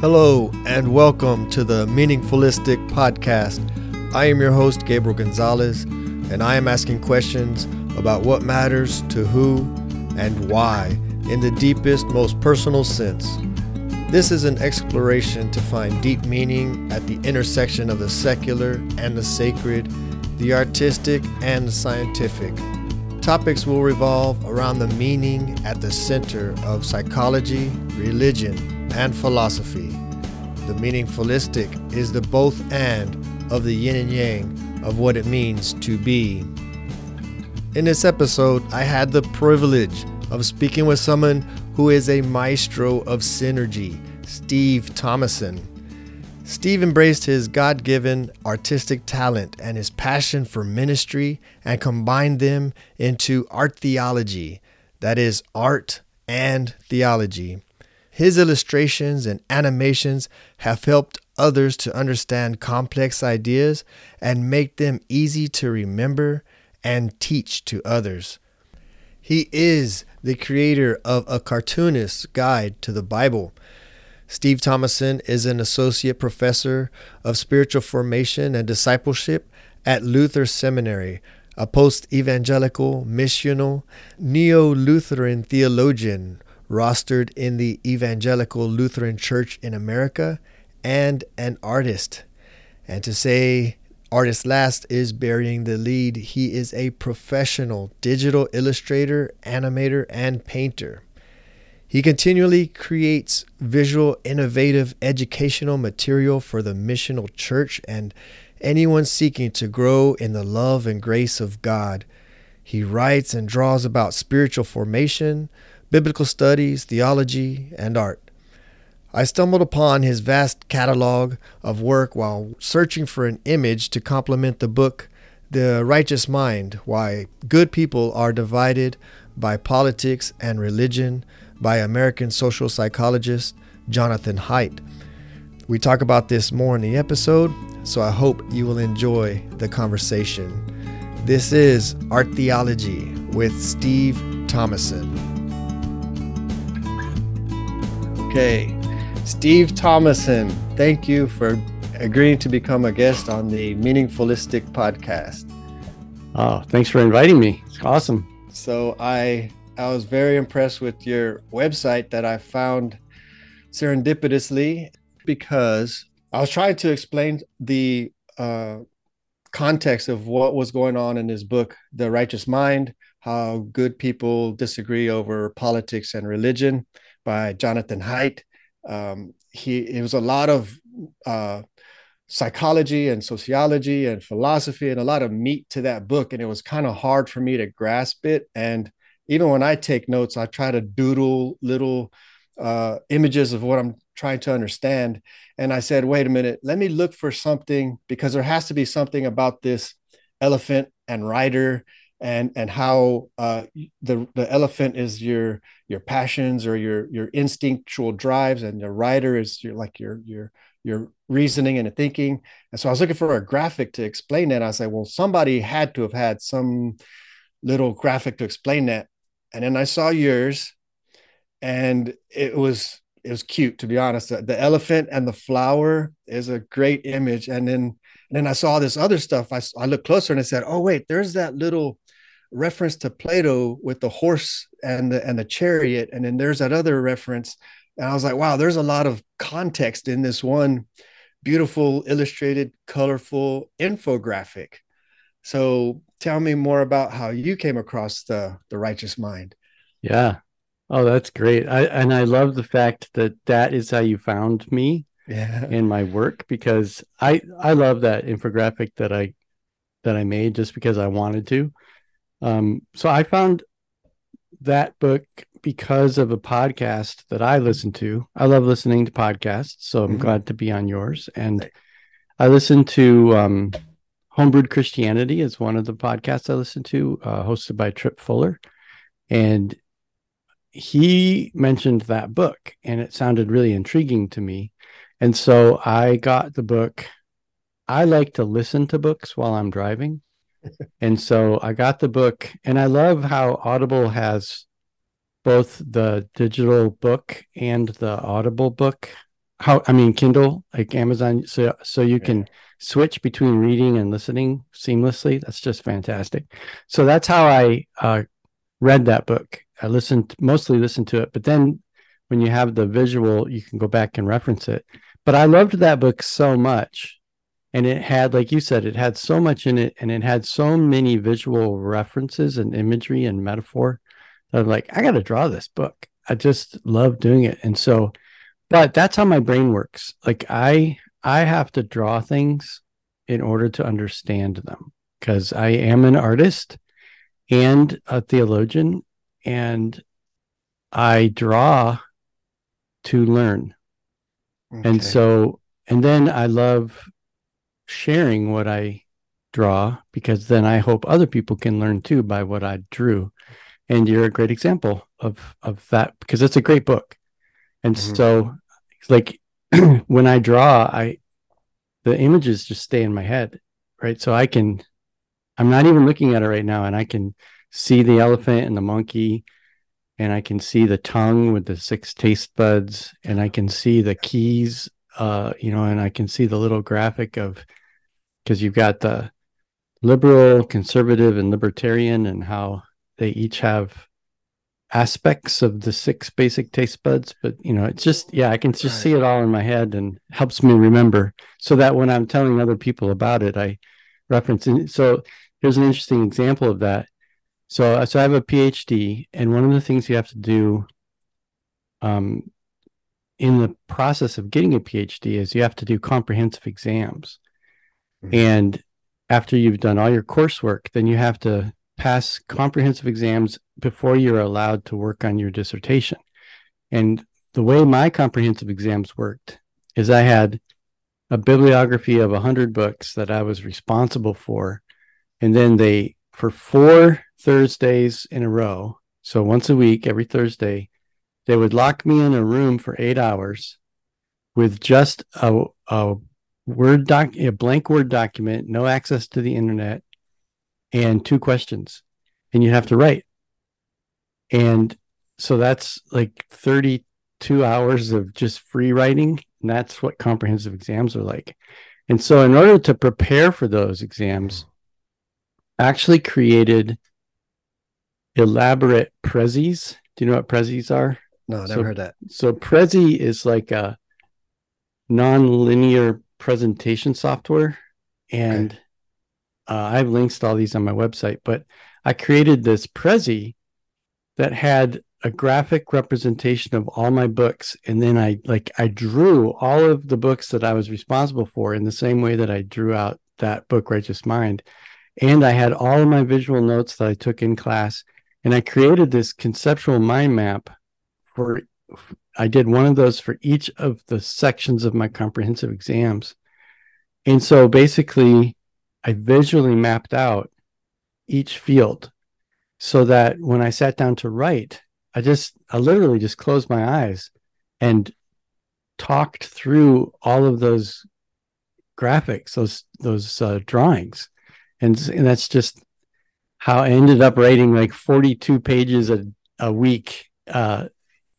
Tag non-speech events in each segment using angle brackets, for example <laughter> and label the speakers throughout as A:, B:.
A: Hello, and welcome to the Meaningfulistic Podcast. I am your host, Gabriel Gonzalez, and I am asking questions about what matters to who and why in the deepest, most personal sense. This is an exploration to find deep meaning at the intersection of the secular and the sacred, the artistic and the scientific. Topics will revolve around the meaning at the center of psychology, religion, and philosophy. The meaningfulistic is the both and of the yin and yang of what it means to be. In this episode, I had the privilege of speaking with someone who is a maestro of synergy, Steve Thomason. Steve embraced his God given artistic talent and his passion for ministry and combined them into art theology, that is, art and theology. His illustrations and animations have helped others to understand complex ideas and make them easy to remember and teach to others. He is the creator of A Cartoonist's Guide to the Bible. Steve Thomason is an associate professor of spiritual formation and discipleship at Luther Seminary, a post evangelical, missional, neo Lutheran theologian rostered in the Evangelical Lutheran Church in America, and an artist. And to say artist last is burying the lead. He is a professional digital illustrator, animator, and painter. He continually creates visual, innovative, educational material for the missional church and anyone seeking to grow in the love and grace of God. He writes and draws about spiritual formation, biblical studies, theology, and art. I stumbled upon his vast catalog of work while searching for an image to complement the book, The Righteous Mind Why Good People Are Divided by Politics and Religion by American social psychologist Jonathan Haidt. We talk about this more in the episode, so I hope you will enjoy the conversation. This is Art Theology with Steve Thomason. Okay. Steve Thomason, thank you for agreeing to become a guest on the Meaningfulistic podcast.
B: Oh, thanks for inviting me. It's awesome.
A: So I I was very impressed with your website that I found serendipitously because I was trying to explain the uh, context of what was going on in his book, The Righteous Mind, how good people disagree over politics and religion by Jonathan Haidt. Um, he it was a lot of uh, psychology and sociology and philosophy and a lot of meat to that book, and it was kind of hard for me to grasp it. And even when I take notes, I try to doodle little uh, images of what I'm trying to understand. And I said, wait a minute, let me look for something because there has to be something about this elephant and rider and and how uh, the the elephant is your your passions or your your instinctual drives, and the rider is your like your your your reasoning and thinking. And so I was looking for a graphic to explain that. I was like, well, somebody had to have had some little graphic to explain that. And then I saw yours, and it was it was cute to be honest. The, the elephant and the flower is a great image. And then and then I saw this other stuff. I I looked closer and I said, oh wait, there's that little reference to Plato with the horse and the and the chariot, and then there's that other reference. And I was like, wow, there's a lot of context in this one beautiful, illustrated, colorful infographic. So tell me more about how you came across the the righteous mind.
B: Yeah. Oh, that's great. I and I love the fact that that is how you found me yeah. in my work because I I love that infographic that I that I made just because I wanted to. Um, so I found that book because of a podcast that I listen to. I love listening to podcasts, so I'm mm-hmm. glad to be on yours. And I listen to um, Homebrewed Christianity is one of the podcasts I listen to, uh, hosted by Tripp Fuller, and he mentioned that book, and it sounded really intriguing to me. And so I got the book. I like to listen to books while I'm driving <laughs> and so I got the book, and I love how Audible has both the digital book and the audible book how I mean Kindle, like Amazon, so so you can switch between reading and listening seamlessly. That's just fantastic. So that's how I uh, read that book. I listened mostly listened to it, but then when you have the visual, you can go back and reference it. But I loved that book so much. And it had, like you said, it had so much in it and it had so many visual references and imagery and metaphor I'm like, I got to draw this book. I just love doing it. And so, but that's how my brain works. Like I, I have to draw things in order to understand them because I am an artist and a theologian and I draw to learn. Okay. And so, and then I love sharing what I draw because then I hope other people can learn too by what I drew. And you're a great example of of that because it's a great book. And mm-hmm. so like <clears throat> when I draw, I the images just stay in my head, right? So I can I'm not even looking at it right now and I can see the elephant and the monkey and I can see the tongue with the six taste buds, and I can see the keys, uh, you know, and I can see the little graphic of because you've got the liberal, conservative, and libertarian, and how they each have aspects of the six basic taste buds. But you know, it's just yeah, I can just right. see it all in my head, and helps me remember, so that when I'm telling other people about it, I reference. it. so here's an interesting example of that so, so I have a PhD, and one of the things you have to do, um, in the process of getting a PhD is you have to do comprehensive exams, mm-hmm. and after you've done all your coursework, then you have to pass comprehensive exams before you're allowed to work on your dissertation. And the way my comprehensive exams worked is I had a bibliography of 100 books that I was responsible for. And then they, for four Thursdays in a row. So once a week, every Thursday, they would lock me in a room for eight hours with just a, a word doc, a blank word document, no access to the internet, and two questions, and you have to write. And so that's like 32 hours of just free writing. And that's what comprehensive exams are like. And so, in order to prepare for those exams, actually created elaborate prezis. Do you know what prezis are?
A: No, I never so, heard that.
B: So Prezi is like a non-linear presentation software, and okay. uh, I have links to all these on my website. But I created this Prezi that had a graphic representation of all my books, and then I like I drew all of the books that I was responsible for in the same way that I drew out that book, Righteous Mind, and I had all of my visual notes that I took in class and I created this conceptual mind map for I did one of those for each of the sections of my comprehensive exams. And so basically I visually mapped out each field so that when I sat down to write, I just I literally just closed my eyes and talked through all of those graphics, those those uh, drawings, and, and that's just how I ended up writing like 42 pages a, a week. Uh,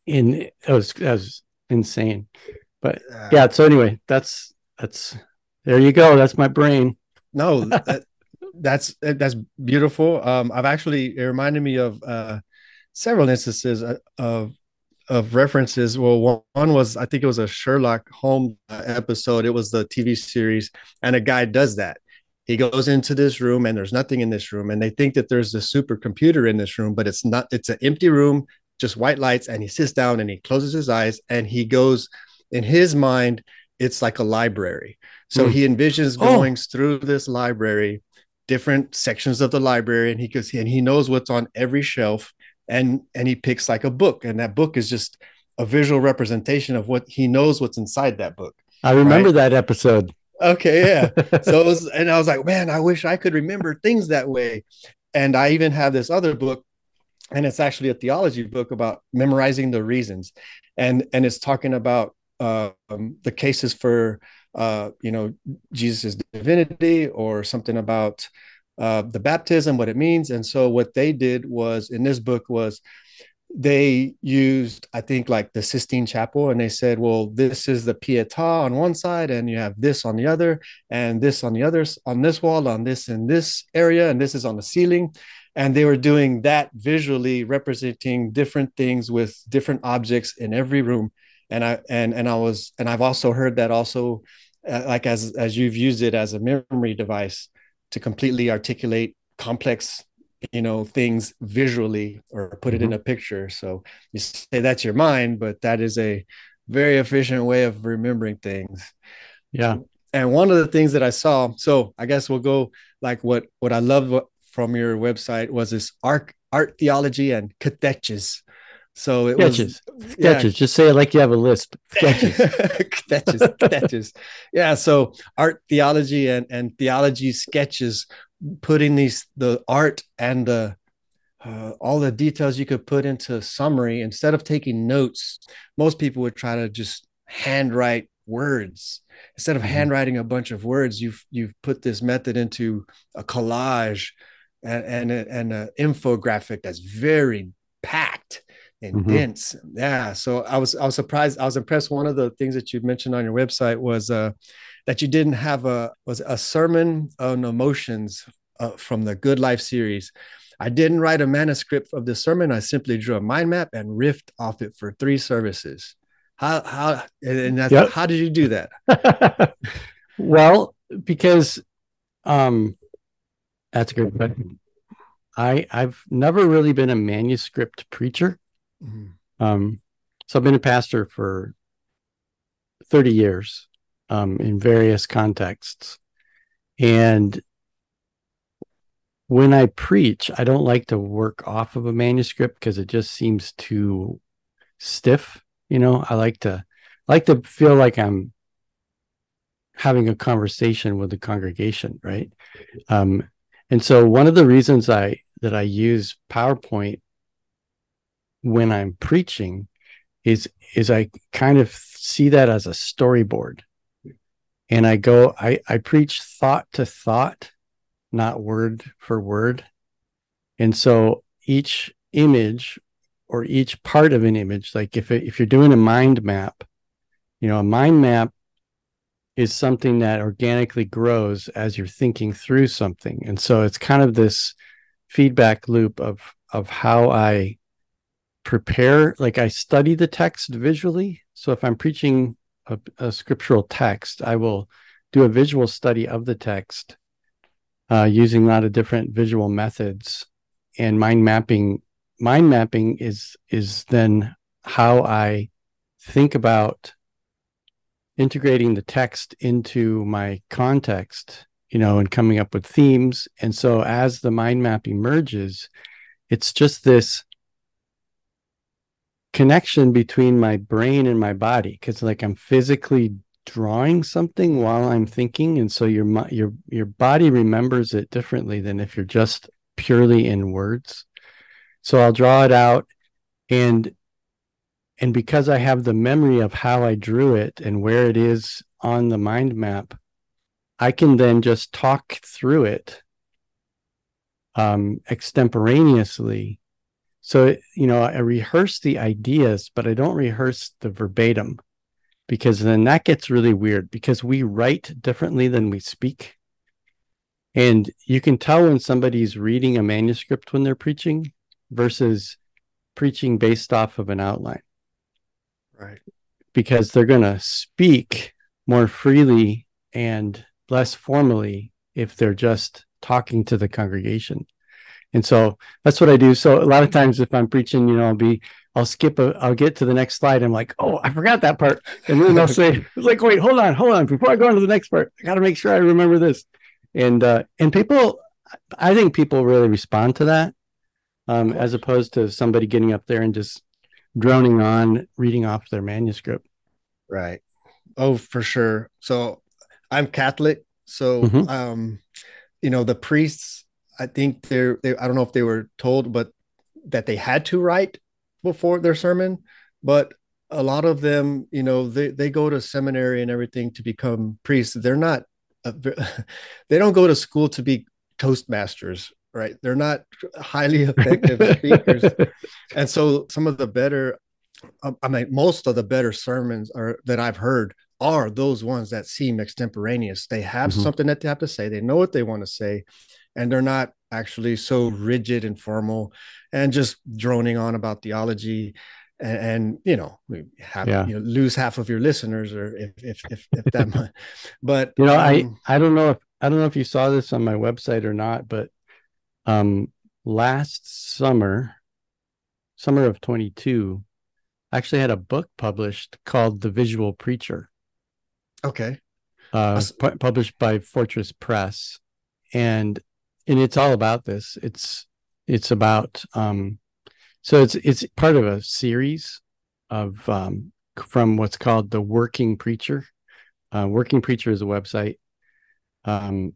B: in it was, it was insane, but yeah. So anyway, that's, that's, there you go. That's my brain.
A: No, <laughs> that, that's, that's beautiful. Um, I've actually, it reminded me of, uh, several instances uh, of, of references. Well, one was I think it was a Sherlock Holmes episode. It was the TV series, and a guy does that he goes into this room and there's nothing in this room and they think that there's a supercomputer in this room but it's not it's an empty room just white lights and he sits down and he closes his eyes and he goes in his mind it's like a library so mm. he envisions oh. going oh. through this library different sections of the library and he goes and he knows what's on every shelf and and he picks like a book and that book is just a visual representation of what he knows what's inside that book
B: i remember right? that episode
A: Okay, yeah. so it was, and I was like, man, I wish I could remember things that way. And I even have this other book, and it's actually a theology book about memorizing the reasons, and and it's talking about uh, um, the cases for uh, you know Jesus' divinity or something about uh, the baptism, what it means. And so what they did was in this book was they used i think like the sistine chapel and they said well this is the pietà on one side and you have this on the other and this on the other on this wall on this in this area and this is on the ceiling. And they were doing that visually representing different things with different objects in every room. And i and and i was and i've also heard that also uh, like as as you've used it as a memory device to completely articulate complex you know things visually or put it mm-hmm. in a picture so you say that's your mind but that is a very efficient way of remembering things
B: yeah
A: and one of the things that i saw so i guess we'll go like what what i love from your website was this art art theology and cateches so it
B: sketches. was sketches. Yeah. Just say it like you have a lisp. Sketches. <laughs>
A: sketches. sketches. Yeah. So art theology and, and theology sketches putting these the art and the uh, all the details you could put into summary instead of taking notes most people would try to just handwrite words instead of mm-hmm. handwriting a bunch of words you've you've put this method into a collage and and, and an infographic that's very packed and mm-hmm. dense yeah so i was i was surprised i was impressed one of the things that you mentioned on your website was uh that you didn't have a was a sermon on emotions uh, from the Good Life series. I didn't write a manuscript of the sermon. I simply drew a mind map and riffed off it for three services. How how and that's, yep. how did you do that? <laughs>
B: well, because um, that's a good question. I I've never really been a manuscript preacher. Mm-hmm. Um, so I've been a pastor for 30 years um, in various contexts. And when I preach, I don't like to work off of a manuscript because it just seems too stiff. You know, I like to like to feel like I'm having a conversation with the congregation, right? Um, and so one of the reasons I that I use PowerPoint when I'm preaching is is I kind of see that as a storyboard and I go, I, I preach thought to thought, not word for word. And so each image or each part of an image, like if it, if you're doing a mind map, you know, a mind map is something that organically grows as you're thinking through something. And so it's kind of this feedback loop of of how I prepare, like I study the text visually. So if I'm preaching a, a scriptural text, I will do a visual study of the text uh, using a lot of different visual methods and mind mapping. Mind mapping is is then how I think about integrating the text into my context, you know, and coming up with themes. And so as the mind map emerges, it's just this connection between my brain and my body because like i'm physically drawing something while i'm thinking and so your your your body remembers it differently than if you're just purely in words. So i'll draw it out and and because i have the memory of how i drew it and where it is on the mind map i can then just talk through it um extemporaneously so, you know, I rehearse the ideas, but I don't rehearse the verbatim because then that gets really weird because we write differently than we speak. And you can tell when somebody's reading a manuscript when they're preaching versus preaching based off of an outline.
A: Right.
B: Because they're going to speak more freely and less formally if they're just talking to the congregation. And so that's what I do. So a lot of times if I'm preaching, you know, I'll be, I'll skip a, I'll get to the next slide. I'm like, oh, I forgot that part. And then I'll say, <laughs> like, wait, hold on, hold on. Before I go on to the next part, I got to make sure I remember this. And, uh, and people, I think people really respond to that. Um, as opposed to somebody getting up there and just droning on, reading off their manuscript.
A: Right. Oh, for sure. So I'm Catholic. So, mm-hmm. um, you know, the priests I think they're they, I don't know if they were told, but that they had to write before their sermon. But a lot of them, you know, they they go to seminary and everything to become priests. They're not. Uh, <laughs> they don't go to school to be toastmasters right? They're not highly <laughs> effective speakers. <laughs> And so some of the better, um, I mean, most of the better sermons are that I've heard are those ones that seem extemporaneous. They have mm-hmm. something that they have to say. They know what they want to say, and they're not actually so rigid and formal and just droning on about theology and, and you know have yeah. you know lose half of your listeners or if if if, if that much <laughs> but
B: you know um, i i don't know if i don't know if you saw this on my website or not but um last summer summer of 22 I actually had a book published called the visual preacher.
A: Okay.
B: Uh, pu- published by fortress press. And and it's all about this it's it's about um so it's it's part of a series of um, from what's called the Working Preacher. Uh, Working Preacher is a website, um,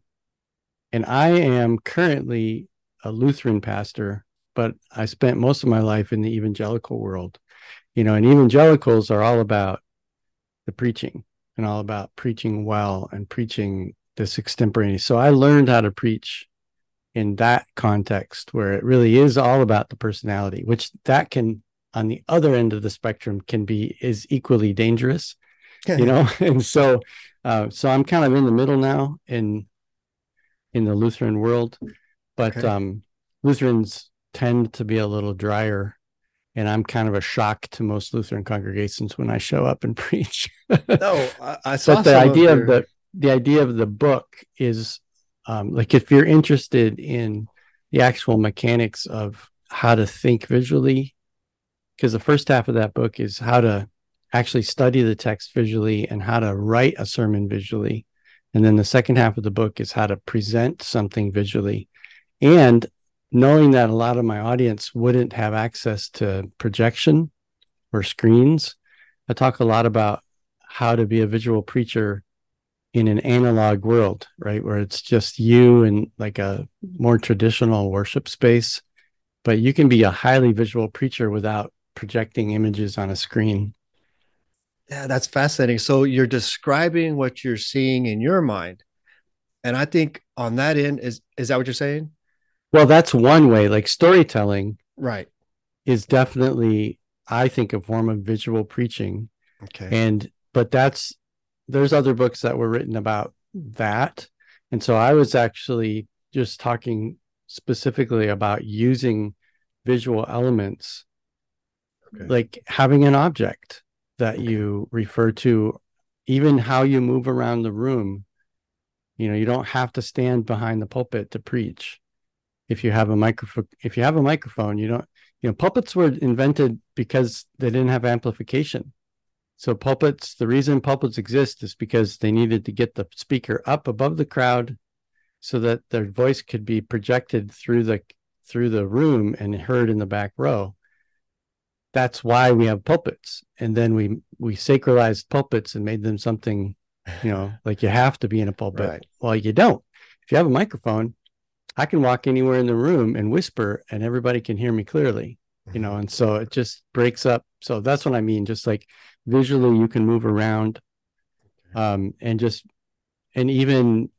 B: and I am currently a Lutheran pastor, but I spent most of my life in the evangelical world. You know, and evangelicals are all about the preaching and all about preaching well and preaching this extemporaneous. So I learned how to preach in that context where it really is all about the personality which that can on the other end of the spectrum can be is equally dangerous you know? <laughs> And so uh, so i'm kind of in the middle now in in the lutheran world but okay. um lutherans tend to be a little drier and i'm kind of a shock to most lutheran congregations when i show up and <laughs> preach.
A: No i, I saw
B: but the idea of, their... of the the idea of the book is um, like if you're interested in the actual mechanics of how to think visually because the first half of that book is how to actually study the text visually and how to write a sermon visually. And then the second half of the book is how to present something visually. And knowing that a lot of my audience wouldn't have access to projection or screens i talk a lot about how to be a visual preacher in an analog world, right? Where it's just you and like a more traditional worship space. But you can be a highly visual preacher without projecting images on a screen.
A: Yeah, that's fascinating. So you're describing what you're seeing in your mind. And I think on that end, is is that what you're saying?
B: Well, that's one way. Like storytelling,
A: right,
B: is definitely, I think, a form of visual preaching.
A: Okay.
B: And but that's there's other books that were written about that. And so I was actually just talking specifically about using visual elements, okay. like having an object that okay. you refer to, even how you move around the room. You know, you don't have to stand behind the pulpit to preach. If you have a microphone, if you have a microphone, you don't, you know, pulpits were invented because they didn't have amplification. So pulpits, the reason pulpits exist is because they needed to get the speaker up above the crowd so that their voice could be projected through the through the room and heard in the back row. That's why we have pulpits. And then we we sacralized pulpits and made them something, you know, <laughs> like you have to be in a pulpit. Right. Well, you don't. If you have a microphone, I can walk anywhere in the room and whisper and everybody can hear me clearly, you know, and so it just breaks up. So that's what I mean. Just like visually you can move around um, and just and even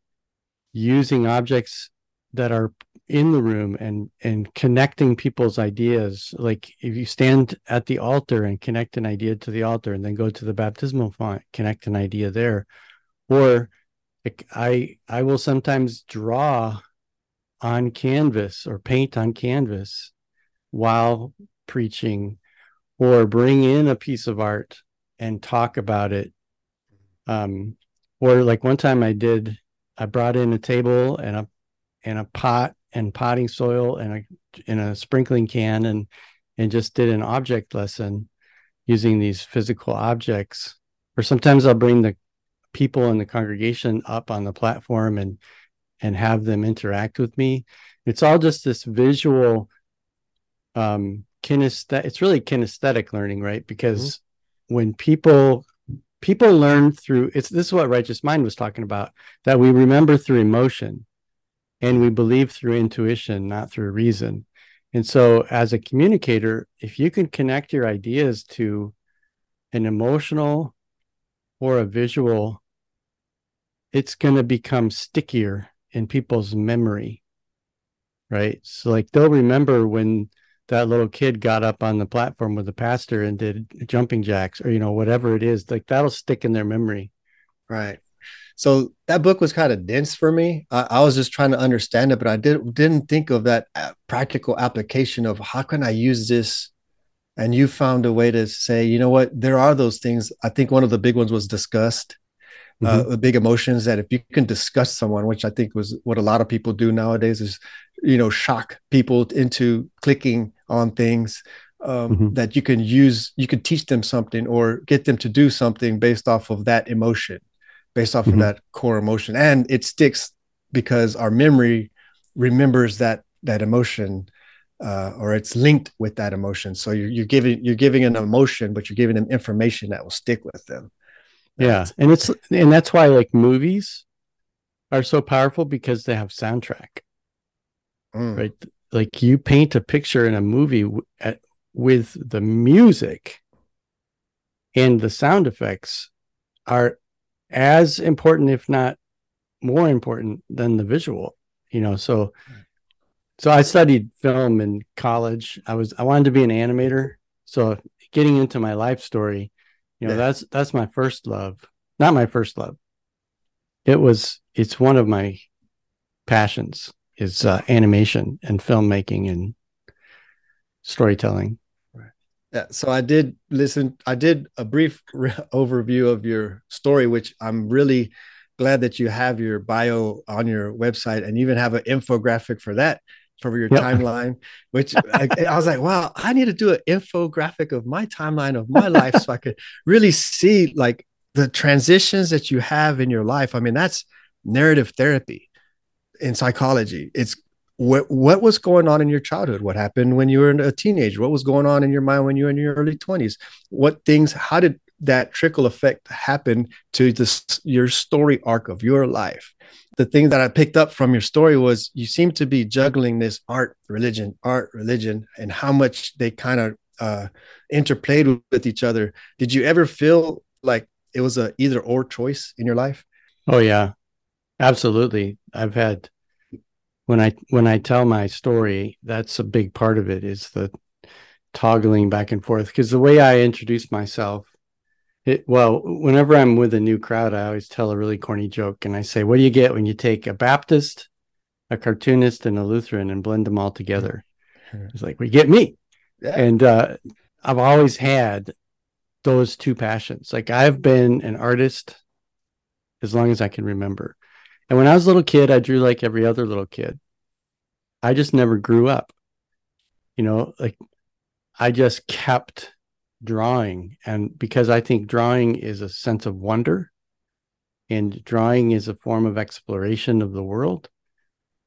B: using objects that are in the room and and connecting people's ideas like if you stand at the altar and connect an idea to the altar and then go to the baptismal font connect an idea there or like i i will sometimes draw on canvas or paint on canvas while preaching or bring in a piece of art and talk about it. Um, or like one time I did, I brought in a table and a and a pot and potting soil and a in a sprinkling can and and just did an object lesson using these physical objects. Or sometimes I'll bring the people in the congregation up on the platform and and have them interact with me. It's all just this visual um kinesthetic it's really kinesthetic learning, right? Because when people people learn through it's this is what righteous mind was talking about that we remember through emotion and we believe through intuition not through reason and so as a communicator if you can connect your ideas to an emotional or a visual it's going to become stickier in people's memory right? So like they'll remember when that little kid got up on the platform with the pastor and did jumping jacks or you know whatever it is like that'll stick in their memory.
A: Right. So that book was kind of dense for me. I, I, was just trying to understand it but i did, didn't think of that uh, practical application of how can i use this? And you found a way to say you know what? There are those things. I think one of the big ones was disgust uh, mm-hmm. uh, big emotions that if you can disgust someone which i think was what a lot of people do nowadays is you know shock people into clicking on things um, mm-hmm. that you can use you can teach them something or get them to do something based off of that emotion based off mm-hmm. of that core emotion and it sticks because our memory remembers that that emotion uh, or it's linked with that emotion so you're, you're giving you're giving an emotion but you're giving them information that will stick with them
B: yeah and it's and that's why like movies are so powerful because they have soundtrack mm. right like you paint a picture in a movie w- at, with the music and the sound effects are as important if not more important than the visual you know? So so i studied film in college. I was i wanted to be an animator. So getting into my life story you know yeah. that's that's my first love. Not my first love. It was it's one of my passions is uh, animation and filmmaking and storytelling.
A: Right. Yeah. So I did listen. I did a brief re- overview of your story, which I'm really glad that you have your bio on your website and even have an infographic for that for your yep. timeline. Which I, I was like, wow, I need to do an infographic of my timeline of my life so I could really see like the transitions that you have in your life. I mean, that's narrative therapy in psychology. It's what what was going on in your childhood? What happened when you were a teenager? What was going on in your mind when you were in your early 20s? What things, how did that trickle effect happen to this your story arc of your life? The thing that I picked up from your story was you seem to be juggling this art, religion, art, religion, and how much they kind of uh, interplayed with, with each other. Did you ever feel like it was a either or choice in your life?
B: Oh yeah, Absolutely. I've had when I when I tell my story, that's a big part of it is the toggling back and forth because the way I introduce myself it well, whenever I'm with a new crowd, I always tell a really corny joke and I say, "What do you get when you take a Baptist, a cartoonist and a Lutheran and blend them all together?" <laughs> It's like, "We get me." Yeah. And uh, I've always had those two passions. Like I've been an artist as long as I can remember. And when I was a little kid, I drew like every other little kid. I just never grew up. You know, like I just kept drawing. And because I think drawing is a sense of wonder and drawing is a form of exploration of the world.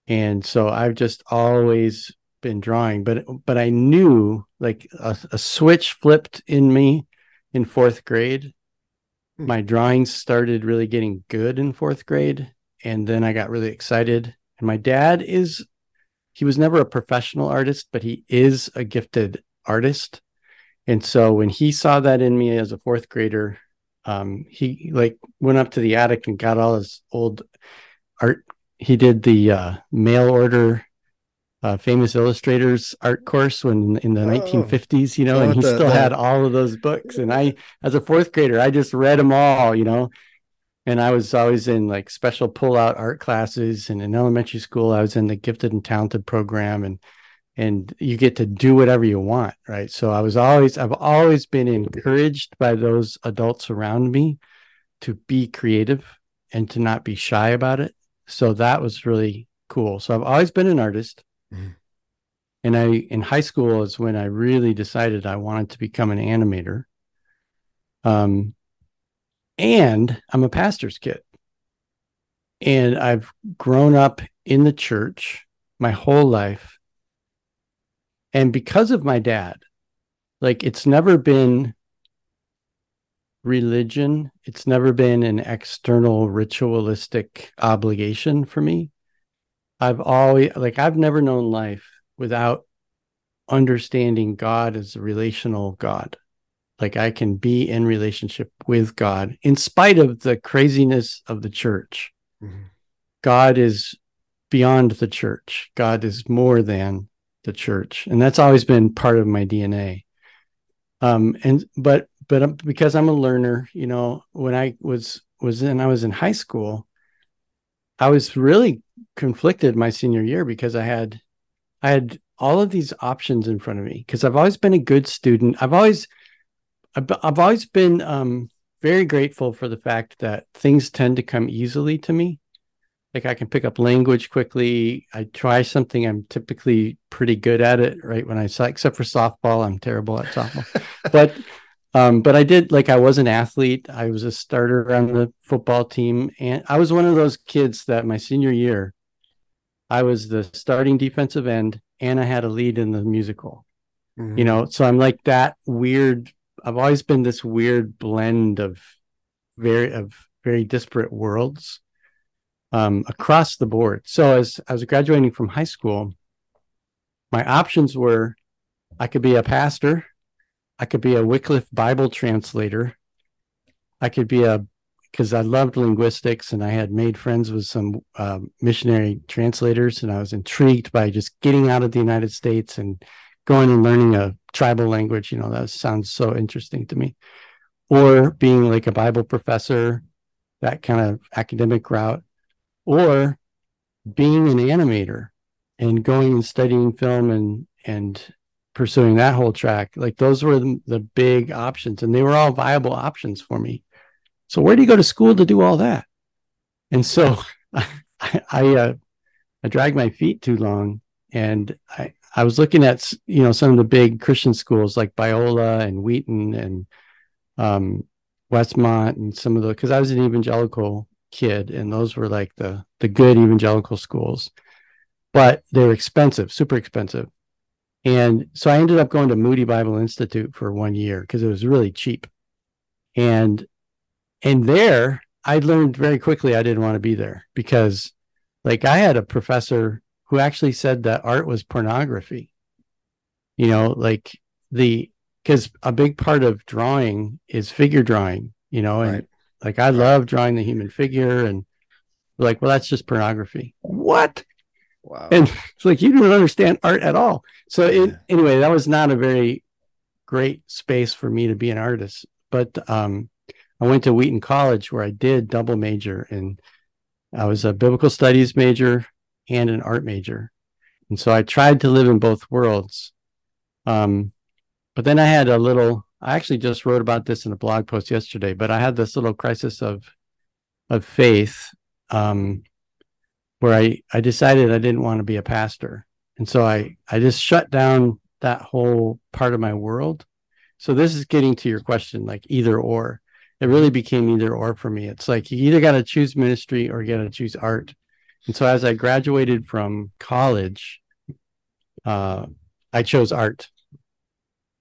B: And so I've just always been drawing, but but I knew like a, a switch flipped in me in fourth grade. Hmm. My drawings started really getting good in fourth grade and then I got really excited. And my dad is he was never a professional artist, but he is a gifted artist. And so when he saw that in me as a fourth grader, um, he like went up to the attic and got all his old art. He did the uh, mail order uh, famous illustrators art course when in the oh, 1950s, you know, and he the, still had all of those books. And I, as a fourth grader, I just read them all, you know, and I was always in like special pull-out art classes. And in elementary school, I was in the gifted and talented program, and and you get to do whatever you want, right? So I was always I've always been encouraged by those adults around me to be creative and to not be shy about it. So that was really cool. So I've always been an artist. Mm-hmm. And I in high school is when I really decided I wanted to become an animator. Um, and I'm a pastor's kid. And I've grown up in the church my whole life. And because of my dad, like it's never been religion, it's never been an external ritualistic obligation for me. I've always, like, I've never known life without understanding God as a relational God like I can be in relationship with God in spite of the craziness of the church. Mm-hmm. God is beyond the church. God is more than the church, and that's always been part of my DNA. Um, and but but because I'm a learner, you know, when I was was in I was in high school, I was really conflicted my senior year because I had I had all of these options in front of me because I've always been a good student. I've always I've, I've always been um, very grateful for the fact that things tend to come easily to me. Like I can pick up language quickly. I try something, I'm typically pretty good at it. Right when I saw, except for softball, I'm terrible at softball. <laughs> but um, but I did like I was an athlete. I was a starter on the football team, and I was one of those kids that my senior year, I was the starting defensive end, and I had a lead in the musical. Mm-hmm. You know, so I'm like that weird. I've always been this weird blend of very of very disparate worlds um, across the board. So as I was graduating from high school, my options were I could be a pastor I could be a Wycliffe Bible translator. I could be a because I loved linguistics and I had made friends with some uh, missionary translators, and I was intrigued by just getting out of the United States and going and learning a tribal language. You know, that sounds so interesting to me. Or being like a Bible professor, that kind of academic route, or being an animator and going and studying film and and pursuing that whole track. Like those were the, the big options, and they were all viable options for me. So where do you go to school to do all that? And so <laughs> I I, uh, I dragged my feet too long, and I I was looking at you know some of the big Christian schools like Biola and Wheaton and um, Westmont and some of the because I was an evangelical kid, and those were like the the good evangelical schools, but they were expensive, super expensive. And so I ended up going to Moody Bible Institute for one year because it was really cheap. And and there I learned very quickly I didn't want to be there because like I had a professor who actually said that art was pornography. You know, like the because a big part of drawing is figure drawing, you know, and right. like I love drawing the human figure and like, well, that's just pornography. What? Wow. And it's like you don't understand art at all. So it, anyway, that was not a very great space for me to be an artist. But um, I went to Wheaton College where I did double major and I was a biblical studies major and an art major. And so I tried to live in both worlds. Um, but then I had a little, I actually just wrote about this in a blog post yesterday, but I had this little crisis of of faith. Um, where I, I decided I didn't want to be a pastor. And so I, I just shut down that whole part of my world. So this is getting to your question, like either or. It really became either or for me. It's like you either got to choose ministry or you got to choose art. And so as I graduated from college, uh, I chose art.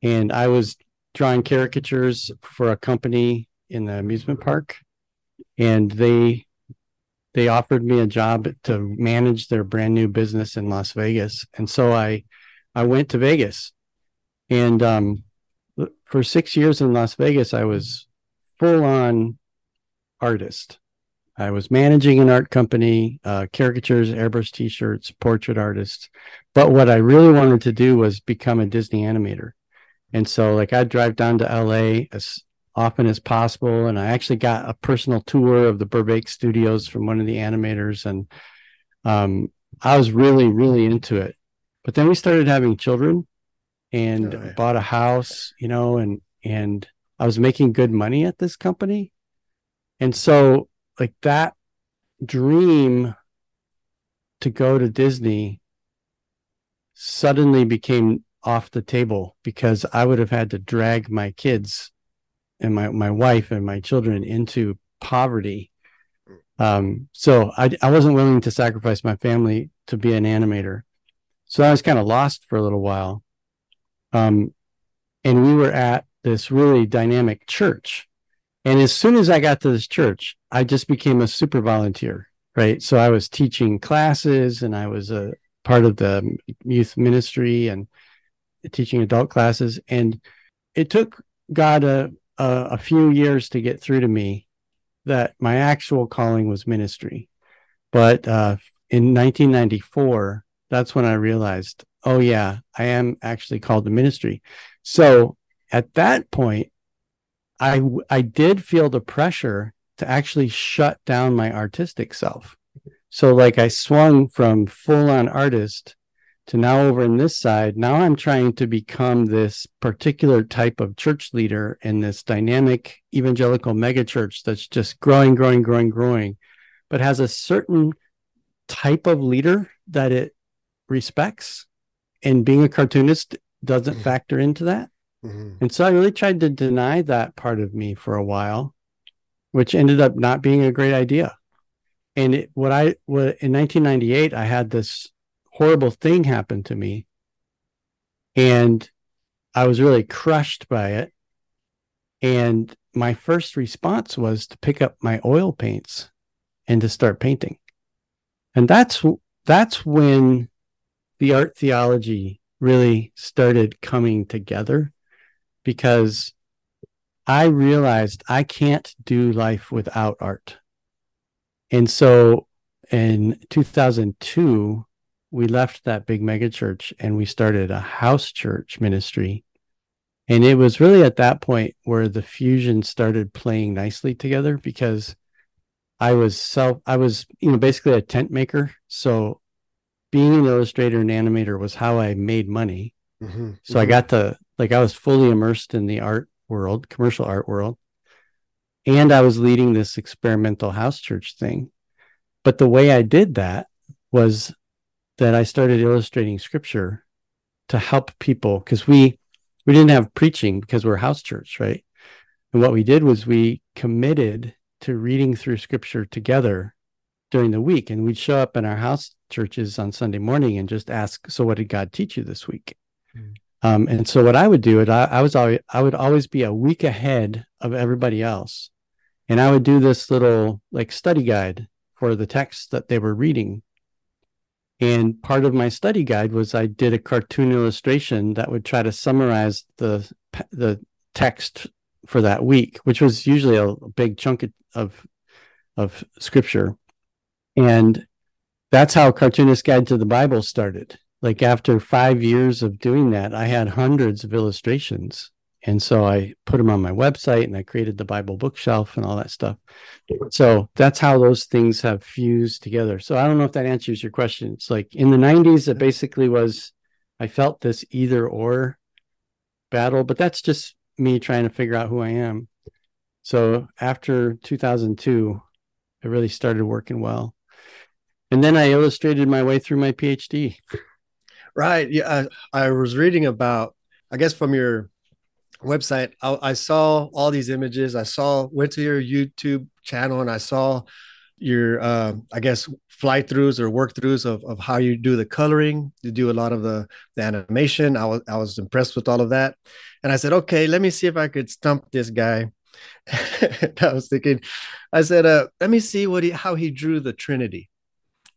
B: And I was drawing caricatures for a company in the amusement park. And they they offered me a job to manage their brand new business in Las Vegas. And so I I went to Vegas. And um, for 6 years in Las Vegas I was full on artist. I was managing an art company, uh, caricatures, airbrush t-shirts, portrait artists. But what I really wanted to do was become a Disney animator. And so like I'd drive down to LA as often as possible. And I actually got a personal tour of the Burbank studios from one of the animators. And um, I was really, really into it. But then we started having children and oh, yeah. bought a house, you know, and, and I was making good money at this company. And so, like, that dream to go to Disney suddenly became off the table because I would have had to drag my kids and my my wife and my children into poverty. Um, so I I wasn't willing to sacrifice my family to be an animator. So I was kind of lost for a little while. Um, and we were at this really dynamic church. And as soon as I got to this church, I just became a super volunteer, right? So I was teaching classes and I was a part of the youth ministry and teaching adult classes. And it took God a, a, a few years to get through to me that my actual calling was ministry. But uh, in 1994, that's when I realized, oh yeah, I am actually called to ministry. So at that point, I I did feel the pressure to actually shut down my artistic self. So like I swung from full on artist to now over in this side. Now I'm trying to become this particular type of church leader in this dynamic evangelical megachurch that's just growing, growing, growing, growing, but has a certain type of leader that it respects. And being a cartoonist doesn't mm-hmm. factor into that. Mm-hmm. And so I really tried to deny that part of me for a while, which ended up not being a great idea. And it, what I what in 1998, I had this horrible thing happen to me, and I was really crushed by it. And my first response was to pick up my oil paints and to start painting. And that's that's when the art theology really started coming together because I realized I can't do life without art. And so in 2002, we left that big megachurch and we started a house church ministry. And it was really at that point where the fusion started playing nicely together because I was self, I was, you know, basically a tent maker. So being an illustrator and animator was how I made money. Mm-hmm. So mm-hmm. I got to like I was fully immersed in the art world, commercial art world. And I was leading this experimental house church thing. But the way I did that was that I started illustrating scripture to help people because we we didn't have preaching because we're house church, right? And what we did was we committed to reading through scripture together during the week. And we'd show up in our house churches on Sunday morning and just ask, So what did God teach you this week? Mm. Um, and so what I would do it, I, I was always I would always be a week ahead of everybody else, and I would do this little like study guide for the text that they were reading. And part of my study guide was I did a cartoon illustration that would try to summarize the the text for that week, which was usually a, big chunk of of scripture, and that's how Cartoonist Guide to the Bible started like after five years of doing that, I had hundreds of illustrations. And so I put them on my website and I created the Bible bookshelf and all that stuff. So that's how those things have fused together. So I don't know if that answers your question. It's like in the 90s, it basically was, I felt this either or battle, but that's just me trying to figure out who I am. So after 2002, it really started working well. And then I illustrated my way through my PhD.
A: Right. Yeah. I, I was reading about, I guess from your website, I, I, saw all these images. I saw, went to your YouTube channel and I saw your, uh, I guess, fly throughs or work throughs of, of how you do the coloring. You do a lot of the, the animation. I was, I was impressed with all of that. And I said, okay, let me see if I could stump this guy. <laughs> I was thinking, I said, uh, let me see what he, how he drew the Trinity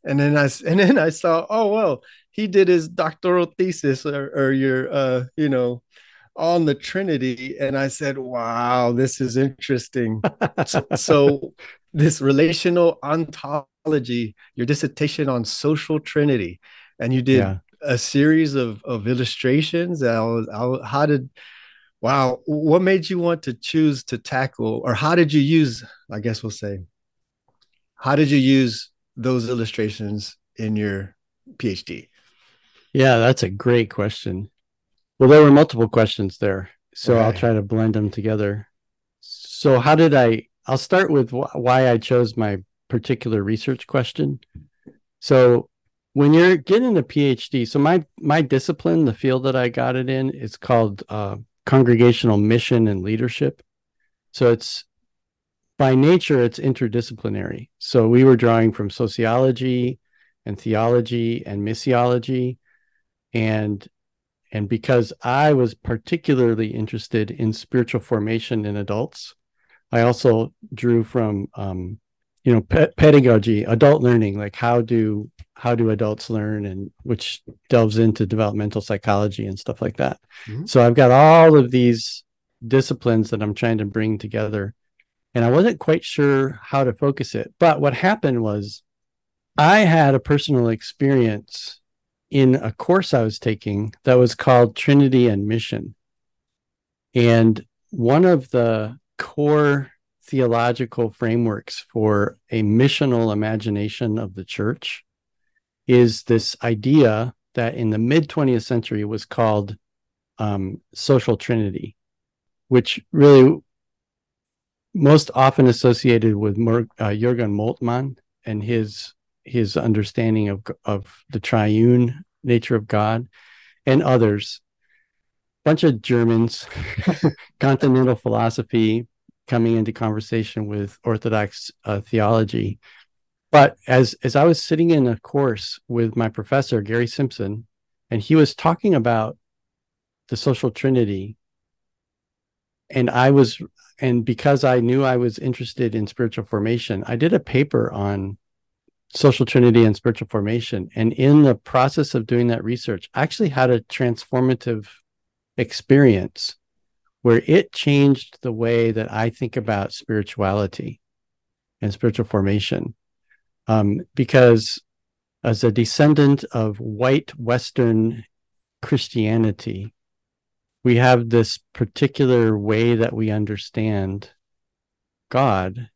A: and then I and then I saw, oh well, he did his doctoral thesis your uh, you know, on the Trinity, and I said, wow, this is interesting. so, <laughs> so this relational ontology, your dissertation on social Trinity, and you did yeah. a series of of illustrations. I was, I, how did wow what made you want to choose to tackle or how did you use i guess we'll say how did you use those illustrations in your PhD?
B: Yeah, that's a great question. Well, there were multiple questions there, so. I'll try to blend them together. So, how did I? I'll start with wh- why I chose my particular research question. So, when you're getting a PhD, so my my discipline, the field that I got it in, is called uh, congregational mission and leadership. So it's by nature it's interdisciplinary so we were drawing from sociology and theology and missiology and and because i was particularly interested in spiritual formation in adults i also drew from um, you know pe- pedagogy adult learning like how do how do adults learn and which delves into developmental psychology and stuff like that mm-hmm. so i've got all of these disciplines that i'm trying to bring together and I wasn't quite sure how to focus it. But what happened was I had a personal experience in a course I was taking that was called Trinity and Mission. And one of the core theological frameworks for a missional imagination of the church is this idea that in the mid 20th century was called um, social trinity, which really most often associated with Mer, uh, Jürgen Moltmann and his his understanding of of the triune nature of God, and others. Bunch of Germans, <laughs> continental philosophy coming into conversation with Orthodox uh, theology. But as as I was sitting in a course with my professor Gary Simpson, and he was talking about the social trinity, and I was and because I knew I was interested in spiritual formation, I did a paper on social trinity and spiritual formation. And in the process of doing that research, I actually had a transformative experience where it changed the way that I think about spirituality and spiritual formation. Um, because as a descendant of white Western Christianity, we have this particular way that we understand God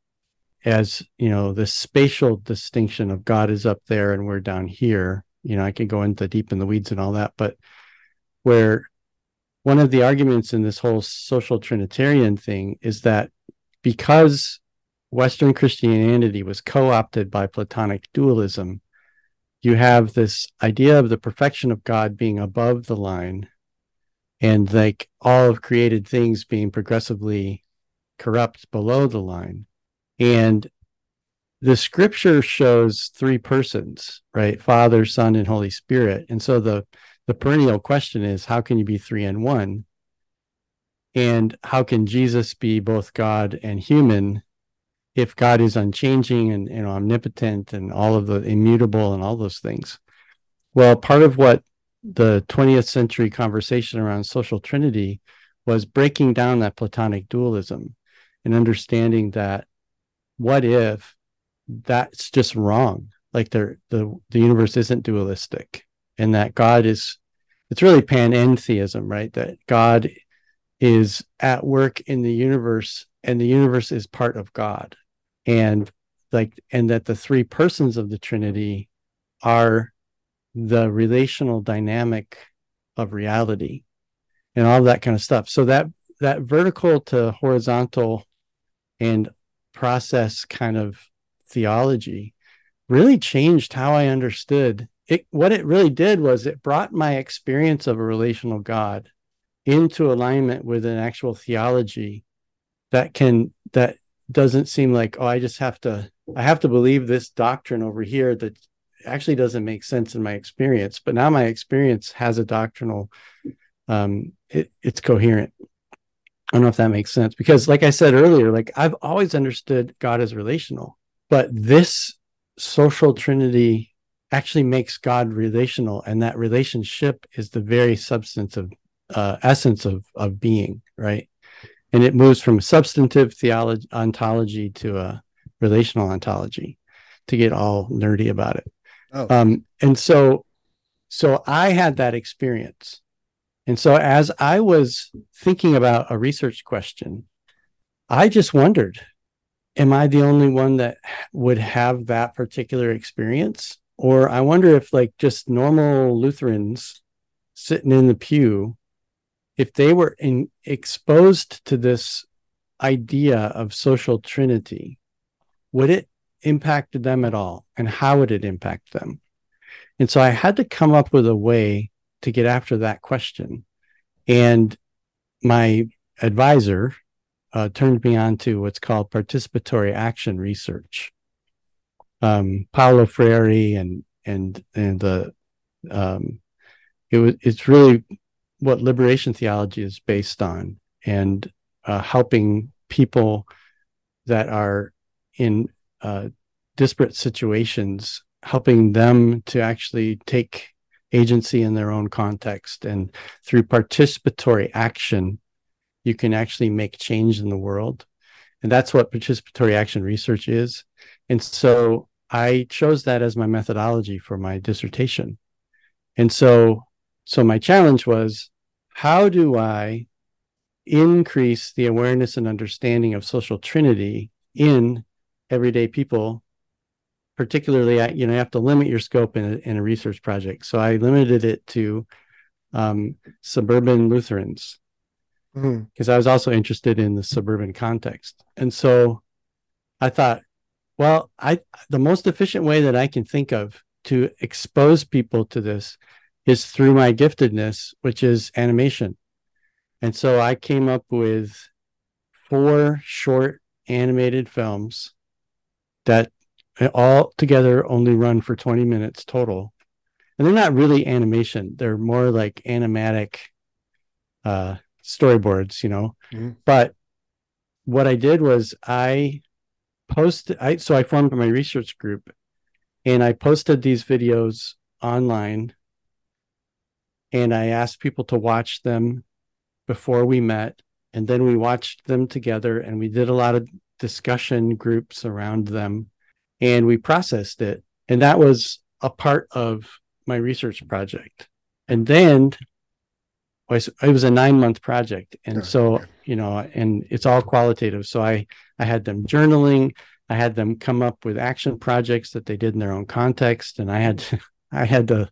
B: as, you know, the spatial distinction of God is up there and we're down here. You know, I can go into deep in the weeds and all that, but where one of the arguments in this whole social trinitarian thing is that because Western Christianity was co opted by Platonic dualism, you have this idea of the perfection of God being above the line and like all of created things being progressively corrupt below the line. And the scripture shows three persons, right? Father, Son, and Holy Spirit. And so the the perennial question is how can you be three and one? And how can Jesus be both God and human if God is unchanging and know omnipotent and all of the immutable and all those things? Well, part of what the 20th century conversation around social trinity was breaking down that platonic dualism and understanding that what if that's just wrong? Like the the universe isn't dualistic and that god is it's really panentheism right? That god is at work in the universe and the universe is part of god. And like and that the three persons of the trinity are the relational dynamic of reality and all that kind of stuff. So that that vertical to horizontal and process kind of theology really changed how i understood it. What it really did was it brought my experience of a relational god into alignment with an actual theology that can that doesn't seem like oh i just have to i have to believe this doctrine over here that actually doesn't make sense in my experience. But now my experience has a doctrinal um it, it's coherent i don't know if that makes sense because like i said earlier like i've always understood god as relational but this social trinity actually makes god relational and that relationship is the very substance of uh, essence of of being right and it moves from substantive theology ontology to a relational ontology to get all nerdy about it Oh. Um, and so, so I had that experience. And so as I was thinking about a research question, I just wondered, am I the only one that would have that particular experience? Or I wonder if like just normal Lutherans sitting in the pew, if they were in, exposed to this idea of social trinity, would it impact them at all and how would it impact them and so i had to come up with a way to get after that question. And my advisor uh, turned me on to what's called participatory action research. Um, paulo freire and and and the um, it was it's really what liberation theology is based on and uh, helping people that are in uh, disparate situations, helping them to actually take agency in their own context. And through participatory action, you can actually make change in the world. And that's what participatory action research is. And so I chose that as my methodology for my dissertation. And so, so my challenge was how do I increase the awareness and understanding of social trinity in everyday people? Particularly, you know, you have to limit your scope in a, in a research project. So I limited it to um, suburban Lutherans because mm-hmm. I was also interested in the suburban context. And so I thought, well, I the most efficient way that I can think of to expose people to this is through my giftedness, which is animation. And so I came up with four short animated films that all together only run for 20 minutes total. And they're not really animation, they're more like animatic uh, storyboards, you know. Mm-hmm. But what I did was I posted I so I formed my research group and I posted these videos online and I asked people to watch them before we met and then we watched them together and we did a lot of discussion groups around them and we processed it. And that was a part of my research project. And then it was a nine month project. And so you know and it's all qualitative. So i i had them journaling. I had them come up with action projects that they did in their own context. And i had to, <laughs> i had to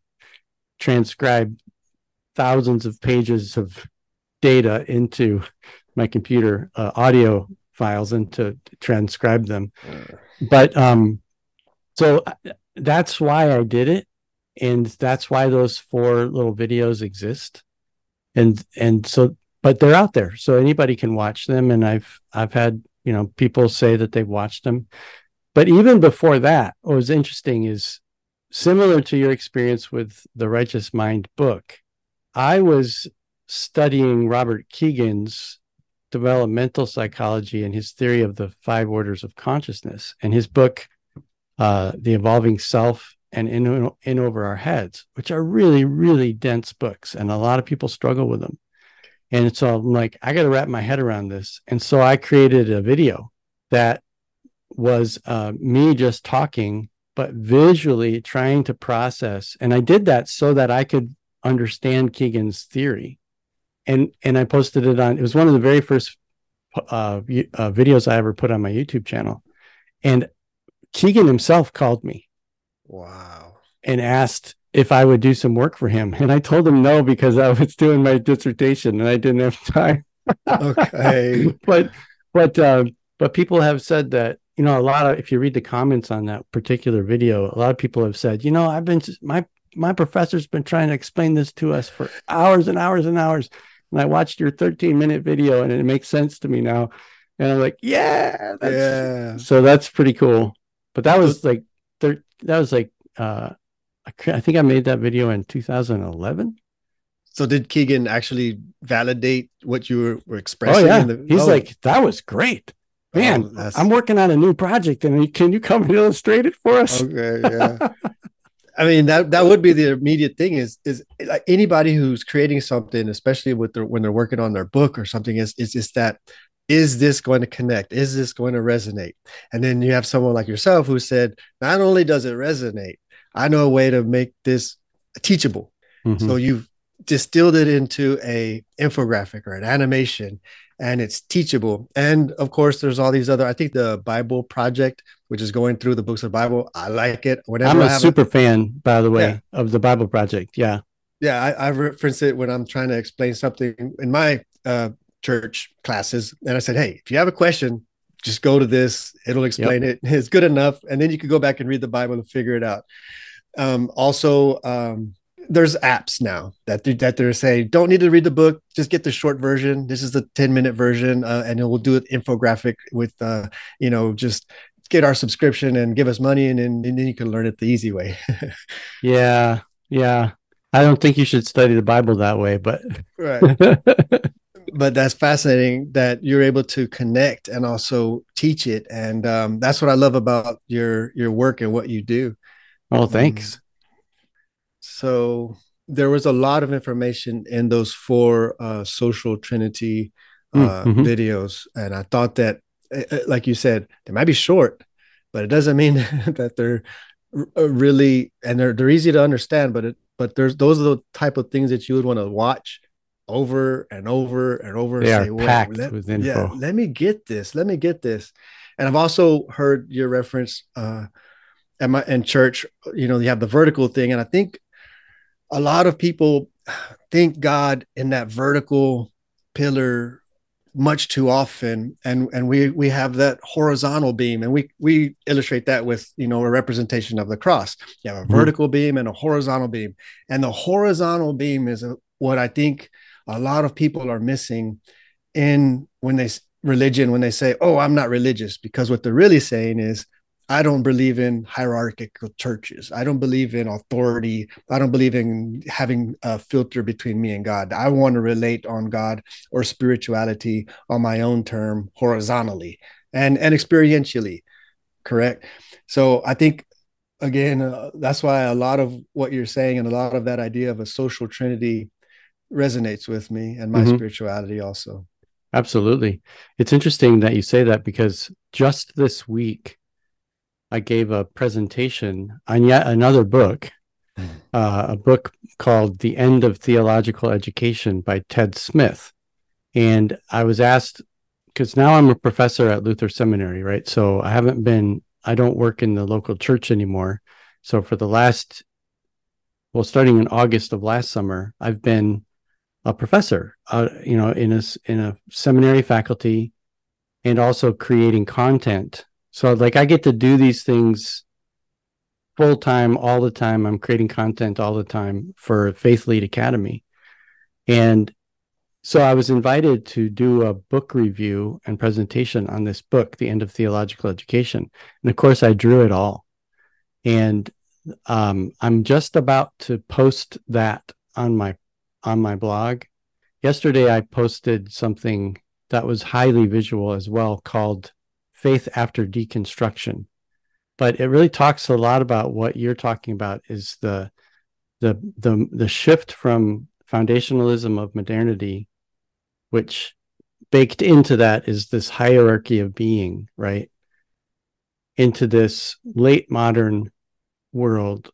B: transcribe thousands of pages of data into my computer uh, audio files and to transcribe them. But um so uh, that's why i did it and that's why those four little videos exist. And and so but they're out there so anybody can watch them and i've i've had you know people say that they've watched them. But even before that what was interesting is similar to your experience with the righteous mind book i was studying robert kegan's developmental psychology and his theory of the five orders of consciousness and his book uh, the evolving self and in, in over our heads, which are really, really dense books. And a lot of people struggle with them. And so I'm like, I got to wrap my head around this. And so I created a video that was uh, me just talking, but visually trying to process. And I did that so that I could understand kegan's theory. And and I posted it on. It was one of the very first uh, uh, videos I ever put on my YouTube channel. And Kegan himself called me
A: Wow.
B: And asked if I would do some work for him. And I told him no because I was doing my dissertation and I didn't have time.
A: okay. <laughs>
B: but but uh, but people have said that you know a lot of if you read the comments on that particular video, a lot of people have said, you know, I've been my my professor's been trying to explain this to us for hours and hours and hours. And I watched your 13 minute video and it makes sense to me now. And I'm like, yeah,
A: yeah.
B: So that's pretty cool. But that was like thir- that was like uh I think I made that video in 2011.
A: So did Kegan actually validate what you were, were expressing?
B: Oh yeah, the, he's oh. like that was great, man. Oh, I'm working on a new project, and can you come and illustrate it for us?
A: Okay, yeah. <laughs> I mean that that would be the immediate thing is is like anybody who's creating something, especially with their when they're working on their book or something, is is just that is this going to connect? Is this going to resonate? And then you have someone like yourself who said, not only does it resonate, I know a way to make this teachable. Mm-hmm. So you've distilled it into a infographic or an animation and it's teachable. And of course, there's all these other, I think the Bible project, which is going through the books of the Bible. I like it.
B: Whenever I'm a super a, fan, by the way, yeah. of the Bible project. Yeah.
A: Yeah. I, I reference it when I'm trying to explain something in my uh, church classes. And I said, Hey, if you have a question, just go to this. It'll explain yep. it. It's good enough. And then you can go back and read the Bible and figure it out. Um, also, um, there's apps now that they, that they're saying don't need to read the book just get the short version this is the 10 minute version uh, and it will do an infographic with uh, you know just get our subscription and give us money and, and, and then you can learn it the easy way. <laughs>
B: Yeah yeah. I don't think you should study the bible that way but
A: right. <laughs> But that's fascinating that you're able to connect and also teach it and um, that's what i love about your your work and what you do.
B: Oh thanks. um,
A: so there was a lot of information in those four uh, social trinity uh, mm-hmm. videos and i thought that like you said they might be short but it doesn't mean <laughs> that they're uh, really and they're they're easy to understand. But it but there's those are the type of things that you would want to watch over and over and over.
B: They and are say, packed let, with info. Yeah,
A: let me get this. Let me get this. And I've also heard your reference uh, at my in church. You know, you have the vertical thing, and I think a lot of people think God in that vertical pillar much too often and and we we have that horizontal beam and we we illustrate that with you know a representation of the cross you have a mm-hmm. vertical beam and a horizontal beam and the horizontal beam is a, what i think a lot of people are missing in when they religion when they say oh i'm not religious because what they're really saying is I don't believe in hierarchical churches. I don't believe in authority. I don't believe in having a filter between me and God. I want to relate on God or spirituality on my own term horizontally and and experientially. Correct. So I think again uh, that's why a lot of what you're saying and a lot of that idea of a social trinity resonates with me and my mm-hmm. spirituality also.
B: Absolutely. It's interesting that you say that because just this week I gave a presentation on yet another book, <laughs> uh, a book called The End of Theological Education by Ted Smith. And I was asked, because now I'm a professor at Luther Seminary, right? So I haven't been, I don't work in the local church anymore. So for the last, well, starting in August of last summer, I've been a professor, uh, you know, in a in a seminary faculty, and also creating content so like I get to do these things full time all the time. I'm creating content all the time for Faith Lead Academy. And so I was invited to do a book review and presentation on this book, The End of Theological Education. And of course I drew it all. And um, I'm just about to post that on my on my blog. Yesterday I posted something that was highly visual as well called faith after deconstruction. But it really talks a lot about what you're talking about is the the the, the shift from foundationalism of modernity which baked into that is this hierarchy of being right? Into this late modern world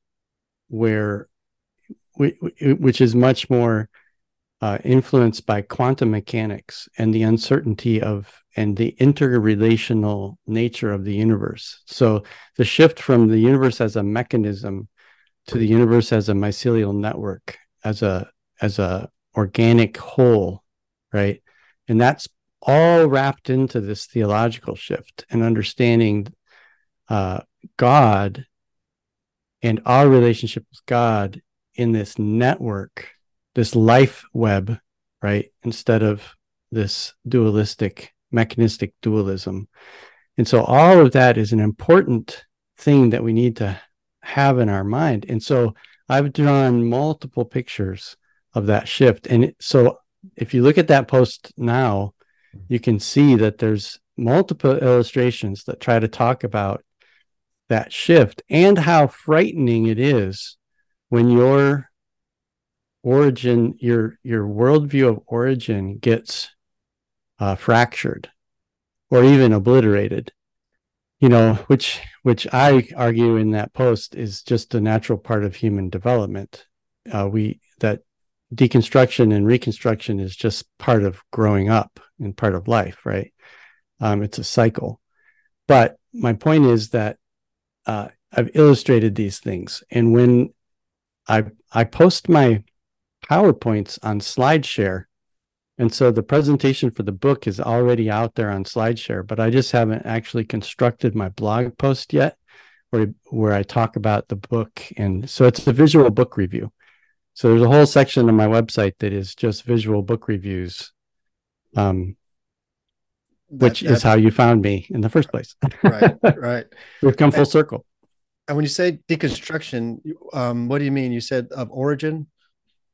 B: where we, which is much more uh, influenced by quantum mechanics and the uncertainty of and the interrelational nature of the universe. So the shift from the universe as a mechanism to the universe as a mycelial network, as a as a organic whole, right? And that's all wrapped into this theological shift and understanding uh, God and our relationship with God in this network this life web, right? Instead of this dualistic, mechanistic dualism. And so all of that is an important thing that we need to have in our mind. And so I've drawn multiple pictures of that shift. And so if you look at that post now, you can see that there's multiple illustrations that try to talk about that shift and how frightening it is when you're origin your your worldview of origin gets uh, fractured or even obliterated. You know which which i argue in that post is just a natural part of human development. Uh, we that deconstruction and reconstruction is just part of growing up and part of life right? Um, it's a cycle. But my point is that uh, i've illustrated these things. And when i i post my PowerPoints on SlideShare. And so the presentation for the book is already out there on SlideShare, but I just haven't actually constructed my blog post yet where, where I talk about the book. And so it's a visual book review. So there's a whole section on my website that is just visual book reviews, um, which that, is how you found me in the first place.
A: right, <laughs> right.
B: We've come full circle.
A: And when you say deconstruction, um, what do you mean? You said of origin?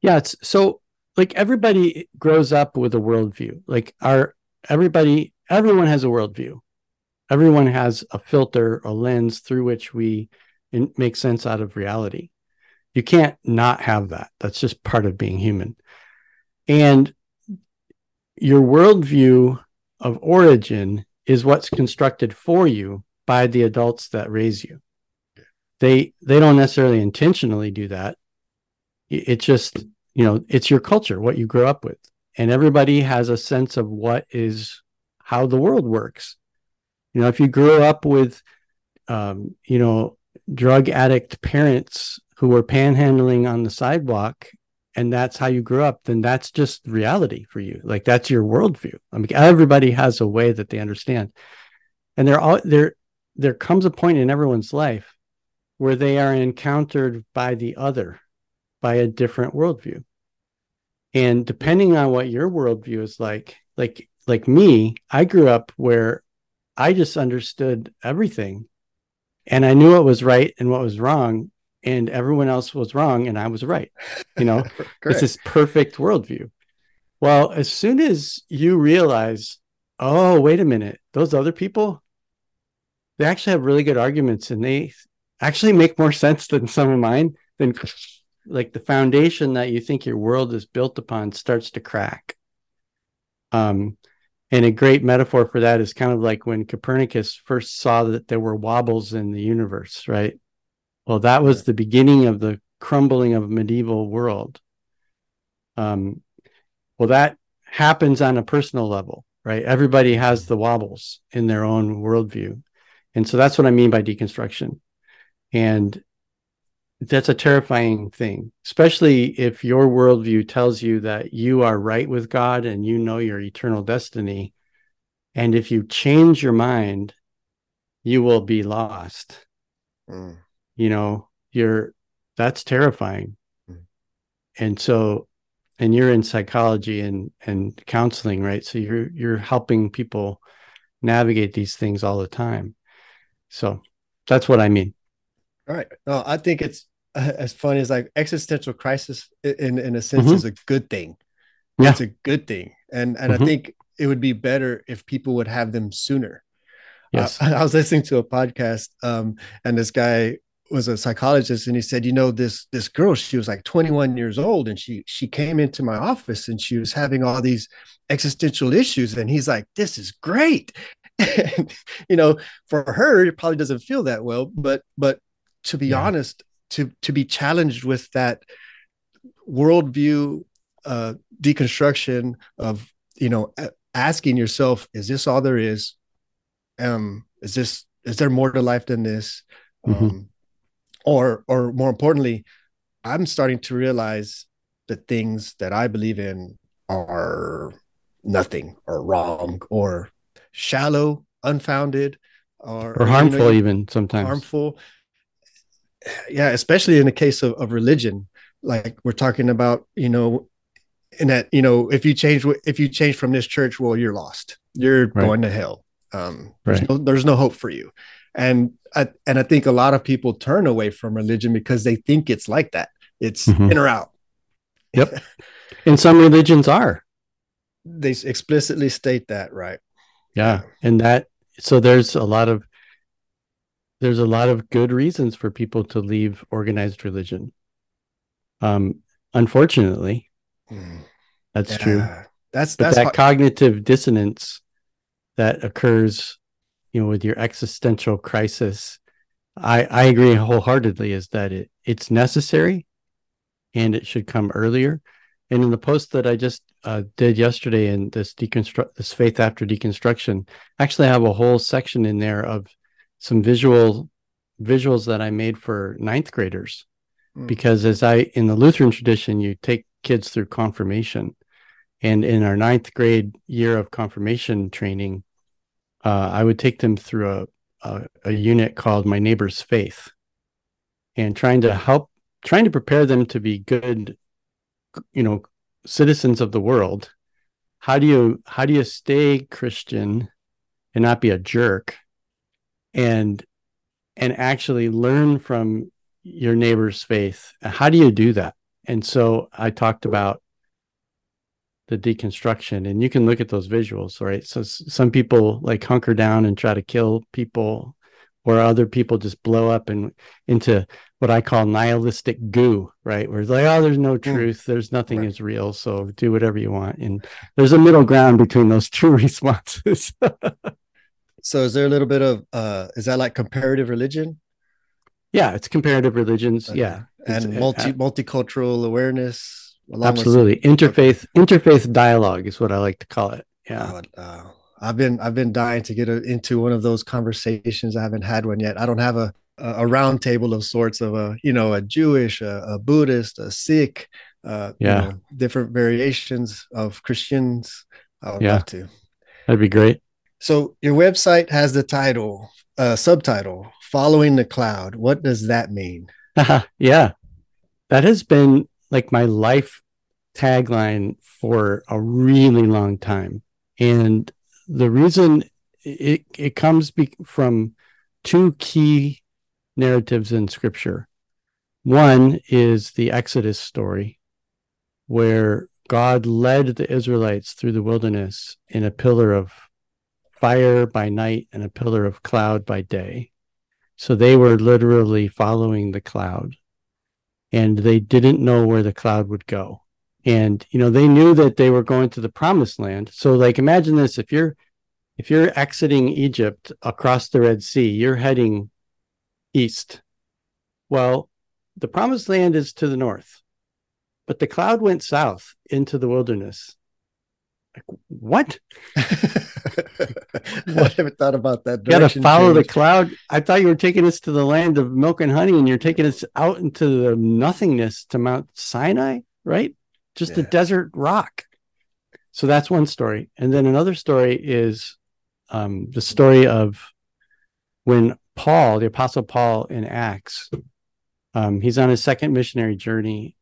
B: Yeah, it's so like everybody grows up with a worldview. Like our everybody, everyone has a worldview. Everyone has a filter, a lens through which we make sense out of reality. You can't not have that. That's just part of being human. And your worldview of origin is what's constructed for you by the adults that raise you. They they don't necessarily intentionally do that. It's just, you know, it's your culture, what you grew up with. And everybody has a sense of what is how the world works. You know, if you grew up with um, you know, drug addict parents who were panhandling on the sidewalk and that's how you grew up, then that's just reality for you. Like that's your worldview. I mean, everybody has a way that they understand. And there all there there comes a point in everyone's life where they are encountered by the other, by a different worldview. And depending on what your worldview is like, like like me, I grew up where I just understood everything and I knew what was right and what was wrong, and everyone else was wrong and I was right. You know, <laughs> it's this perfect worldview. Well, as soon as you realize, oh, wait a minute, those other people, they actually have really good arguments and they actually make more <laughs> sense than some of mine, then like the foundation that you think your world is built upon starts to crack. Um, and a great metaphor for that is kind of like when Copernicus first saw that there were wobbles in the universe, right? Well, that was the beginning of the crumbling of a medieval world. Um, well, that happens on a personal level, right? Everybody has the wobbles in their own worldview. And so that's what I mean by deconstruction. And that's a terrifying thing, especially if your worldview tells you that you are right with God and you know your eternal destiny. And if you change your mind, you will be lost. Mm. You know, you're that's terrifying. Mm. And so, and you're in psychology and and counseling, right? So you're you're helping people navigate these things all the time. So that's what I mean.
A: All right. No, I think it's uh, as funny as like existential crisis in in a sense mm-hmm. is a good thing. Yeah. It's a good thing. And and mm-hmm. I think it would be better if people would have them sooner. Yes. Uh, <laughs> I was listening to a podcast um, and this guy was a psychologist and he said, you know, this this girl, she was like 21 years old and she she came into my office and she was having all these existential issues and he's like, this is great. <laughs> and, you know, for her, it probably doesn't feel that well, but but to be yeah. honest, to to be challenged with that worldview uh, deconstruction of you know asking yourself, is this all there is? Um, is this is there more to life than this? Mm-hmm. Um, or or more importantly, I'm starting to realize the things that I believe in are nothing or wrong or shallow, unfounded, or,
B: or harmful, you know, even sometimes
A: harmful yeah especially in the case of, of religion like we're talking about you know in that you know if you change if you change from this church well you're lost. You're right. going to hell. Um there's, right. no, there's no hope for you. And I, and I think a lot of people turn away from religion because they think it's like that. It's mm-hmm. in or out.
B: Yep. <laughs> And some religions are.
A: They explicitly state that right.
B: Yeah. And that so there's a lot of there's a lot of good reasons for people to leave organized religion. Um, unfortunately, mm. that's yeah. true.
A: That's
B: but
A: that's
B: that cognitive dissonance that occurs, you know, with your existential crisis. I I agree wholeheartedly. Is that it? It's necessary, and it should come earlier. And in the post that I just uh, did yesterday in this deconstruct this faith after deconstruction, actually I have a whole section in there of some visual visuals that I made for ninth graders. Mm. Because as I in the Lutheran tradition, you take kids through confirmation. And in our ninth grade year of confirmation training, uh, I would take them through a, a, a unit called My Neighbor's Faith and trying to help, trying to prepare them to be good, you know, citizens of the world. How do you how do you stay Christian and not be a jerk and and actually learn from your neighbor's faith. How do you do that? And so i talked about the deconstruction and you can look at those visuals right? So some people like hunker down and try to kill people or other people just blow up and into what i call nihilistic goo right? Where it's like oh there's no mm. truth. There's nothing right. is real so do whatever you want. And there's a middle ground between those two <laughs> responses <laughs>
A: So is there a little bit of uh is that like comparative religion?
B: Yeah, it's comparative religions. Okay. Yeah.
A: And multi uh, multicultural awareness.
B: Absolutely. Interfaith interfaith dialogue is what I like to call it. Yeah.
A: Uh, I've been I've been dying to get a, into one of those conversations. I haven't had one yet. I don't have a a round table of sorts of a you know a Jewish, a, a Buddhist, a Sikh, uh, yeah, you know, different variations of Christians. I would yeah. love to.
B: That'd be great.
A: So your website has the title, uh, subtitle, "Following the Cloud." What does that mean? <laughs>
B: yeah, that has been like my life tagline for a really long time, and the reason it it comes be- from two key narratives in scripture. One is the Exodus story, where God led the Israelites through the wilderness in a pillar of fire by night and a pillar of cloud by day. So they were literally following the cloud and they didn't know where the cloud would go. And you know, they knew that they were going to the promised land. So like imagine this if you're if you're exiting Egypt across the Red Sea, you're heading east. Well, the promised land is to the north, but the cloud went south into the wilderness. Like, what? <laughs>
A: I haven't thought about that.
B: You got to follow change. the cloud. I thought you were taking us to the land of milk and honey, and you're taking us out into the nothingness to Mount Sinai, right? Just yeah. a desert rock. So that's one story. And then another story is um, the story of when Paul, the Apostle Paul in Acts, um, he's on his second missionary journey,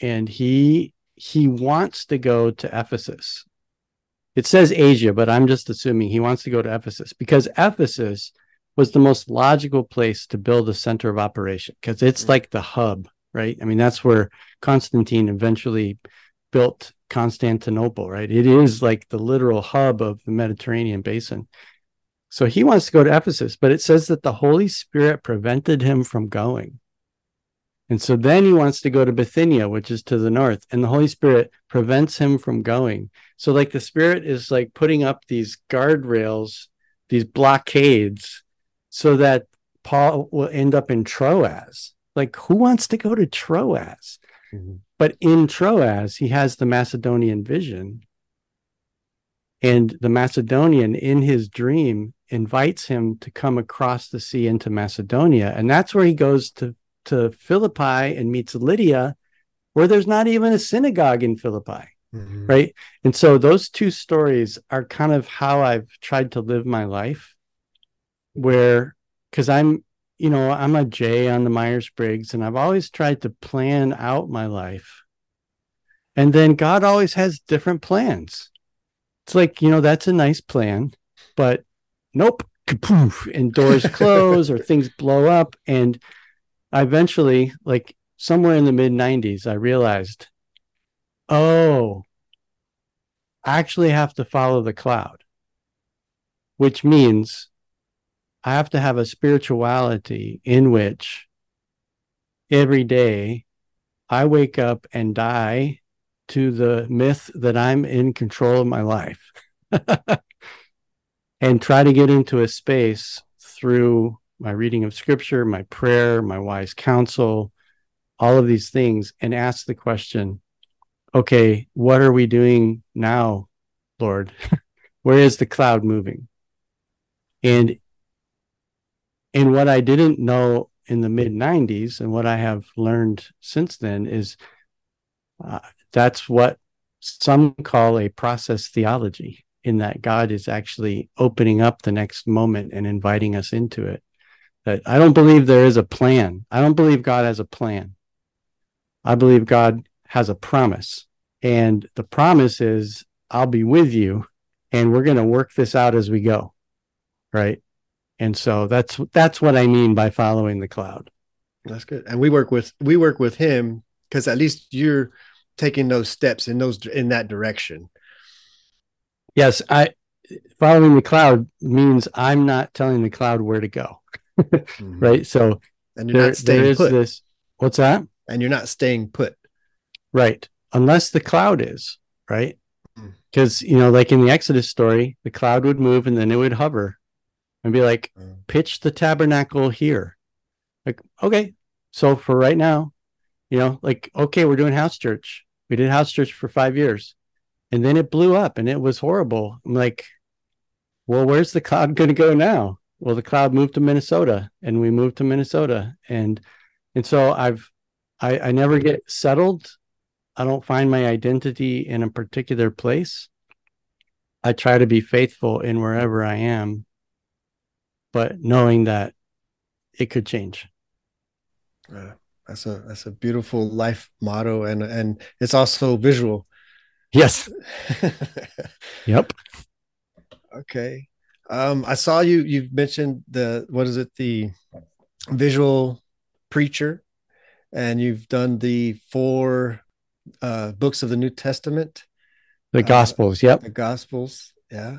B: and he he wants to go to Ephesus. It says Asia, but I'm just assuming he wants to go to Ephesus because Ephesus was the most logical place to build a center of operation because it's mm. like the hub, right? I mean, that's where Constantine eventually built Constantinople, right? It is like the literal hub of the Mediterranean basin. So he wants to go to Ephesus, but it says that the Holy Spirit prevented him from going. And so then he wants to go to Bithynia, which is to the north, and the Holy Spirit prevents him from going. So, like, the Spirit is like putting up these guardrails, these blockades, so that Paul will end up in Troas. Like, who wants to go to Troas? Mm-hmm. But in Troas, he has the Macedonian vision. And the Macedonian in his dream invites him to come across the sea into Macedonia. And that's where he goes to, to Philippi and meets Lydia, where there's not even a synagogue in Philippi. Mm-hmm. Right. And so those two stories are kind of how I've tried to live my life, where, because I'm, you know, I'm a J on the Myers Briggs, and I've always tried to plan out my life. And then God always has different plans. It's like, you know, that's a nice plan, but nope, poof, and doors <laughs> close or things blow up. And I eventually, like somewhere in the mid 90s, I realized, oh, I actually have to follow the cloud, which means I have to have a spirituality in which every day I wake up and die to the myth that I'm in control of my life. <laughs> and try to get into a space through my reading of scripture, my prayer, my wise counsel, all of these things, and ask the question okay, what are we doing now, Lord? <laughs> Where is the cloud moving? And and what I didn't know in the mid 90s and what I have learned since then is uh, that's what some call a process theology in that God is actually opening up the next moment and inviting us into it. That I don't believe there is a plan. I don't believe God has a plan. I believe God has a promise. And the promise is, I'll be with you and we're going to work this out as we go. Right. And so that's that's what I mean by following the cloud.
A: That's good. And we work with we work with him because at least you're taking those steps in those in that direction
B: Yes, I following the cloud means I'm not telling the cloud where to go. Mm-hmm. Right. So
A: and you're there, not staying there is put. this
B: what's that?
A: And you're not staying put.
B: Right. Unless the cloud is, right? Because mm. you know, like in the Exodus story, the cloud would move and then it would hover. and be like, mm. pitch the tabernacle here. Like, okay. So for right now, you know, like, okay, we're doing house church. We did house church for five years. And then it blew up and it was horrible. I'm like, well, where's the cloud going to go now? Well, the cloud moved to Minnesota and we moved to Minnesota. And, and so I've, I, I never get settled. I don't find my identity in a particular place. I try to be faithful in wherever I am, but knowing that it could change.
A: Uh, that's a that's a beautiful life motto, and and it's also visual.
B: Yes. <laughs> yep.
A: Okay. Um, I saw you. You've mentioned the what is it? The visual preacher, and you've done the four uh, books of the New Testament.
B: The Gospels, uh, yep.
A: The Gospels, yeah.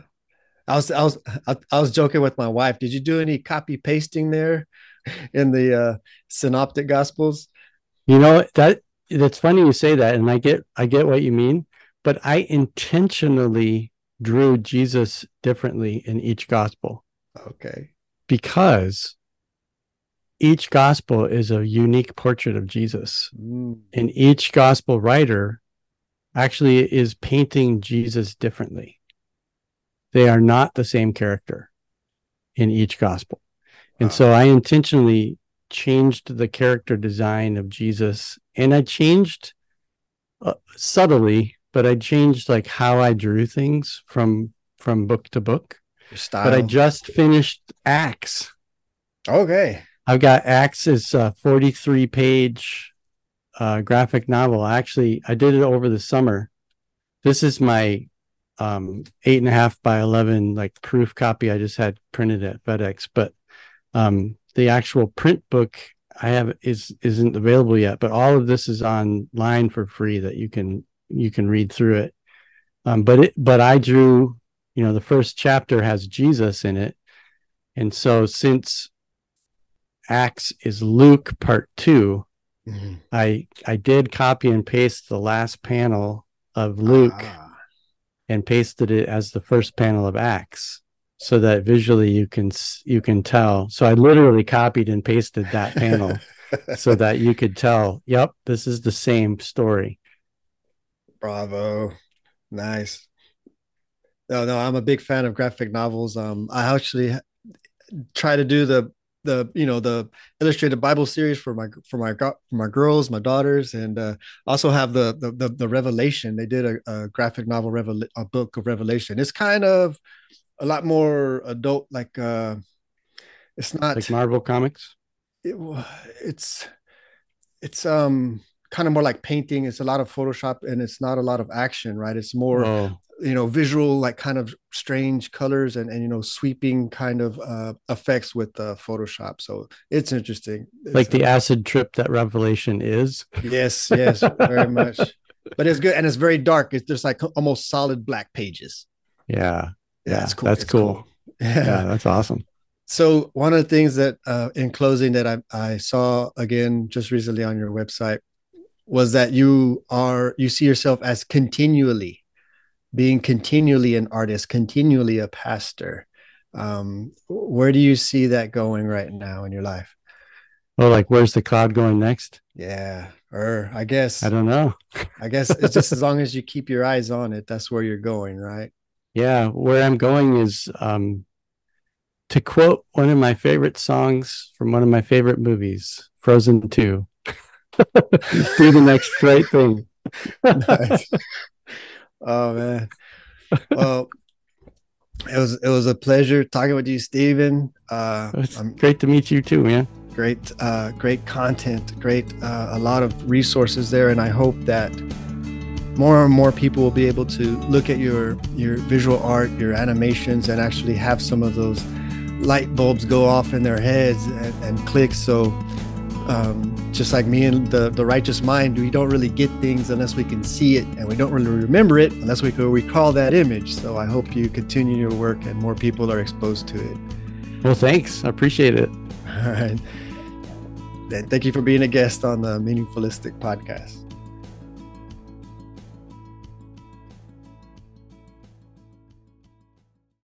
A: I was I was I, I, was joking with my wife. Did you do any copy pasting there <laughs> in the uh, synoptic Gospels?
B: You know that that's funny you say that, and I get I get what you mean, but I intentionally drew Jesus differently in each gospel.
A: Okay.
B: Because each gospel is a unique portrait of Jesus. Mm. And each gospel writer actually is painting Jesus differently. They are not the same character in each gospel. And wow. so I intentionally changed the character design of Jesus and I changed uh, subtly, but I changed like how I drew things from from book to book. Style. But I just finished Acts.
A: Okay.
B: I've got Acts is a 43 page uh, graphic novel. Actually, I did it over the summer. This is my um, eight and a half by 11 like proof copy I just had printed at FedEx, but um, the actual print book I have is isn't available yet. But all of this is online for free that you can you can read through it. Um, but it but I drew, you know, the first chapter has Jesus in it, and so since Acts is Luke part 2 Mm-hmm. I I did copy and paste the last panel of Luke ah. and pasted it as the first panel of Acts so that visually you can you can tell. So I literally copied and pasted that panel <laughs> so that you could tell, yep, this is the same story.
A: Bravo. Nice. No, no, I'm a big fan of graphic novels. Um I actually try to do the the you know the illustrated Bible series for my for my for my girls, my daughters, and uh, also have the, the the the, Revelation. They did a, a graphic novel, Revel- a book of Revelation. It's kind of a lot more adult, like uh, it's not
B: like Marvel comics.
A: It, it's it's um kind of more like painting. It's a lot of Photoshop, and it's not a lot of action, right? It's more you know visual like kind of strange colors and and you know sweeping kind of uh effects with uh photoshop so it's interesting it's,
B: like the acid trip that revelation is
A: yes yes very much but it's good and it's very dark it's just like almost solid black pages
B: yeah yeah, that's cool that's cool. cool. Yeah. yeah that's awesome
A: so one of the things that uh in closing that i i saw again just recently on your website was that you are you see yourself as continually being continually an artist, continually a pastor. Um, where do you see that going right now in your life?
B: Oh, like where's the cloud going next?
A: Yeah, or I guess
B: I don't know.
A: I guess it's just as <laughs> long as you keep your eyes on it, that's where you're going, right?
B: Yeah, where I'm going is um, to quote one of my favorite songs from one of my favorite movies, Frozen 2. <laughs> Do the next great thing. nice.
A: Oh man. Well, it was it was a pleasure talking with you, Stephen.
B: Uh, it's I'm, great to meet you too, man.
A: Great, uh, great content, great, uh, a lot of resources there, and I hope that more and more people will be able to look at your your visual art, your animations, and actually have some of those light bulbs go off in their heads and, and click. So um, just like me and the, the righteous mind, we don't really get things unless we can see it, and we don't really remember it unless we can recall that image. So I hope you continue your work and more people are exposed to it.
B: Well, thanks. I appreciate it. <laughs>
A: All right. And thank you for being a guest on the Meaningfulistic podcast.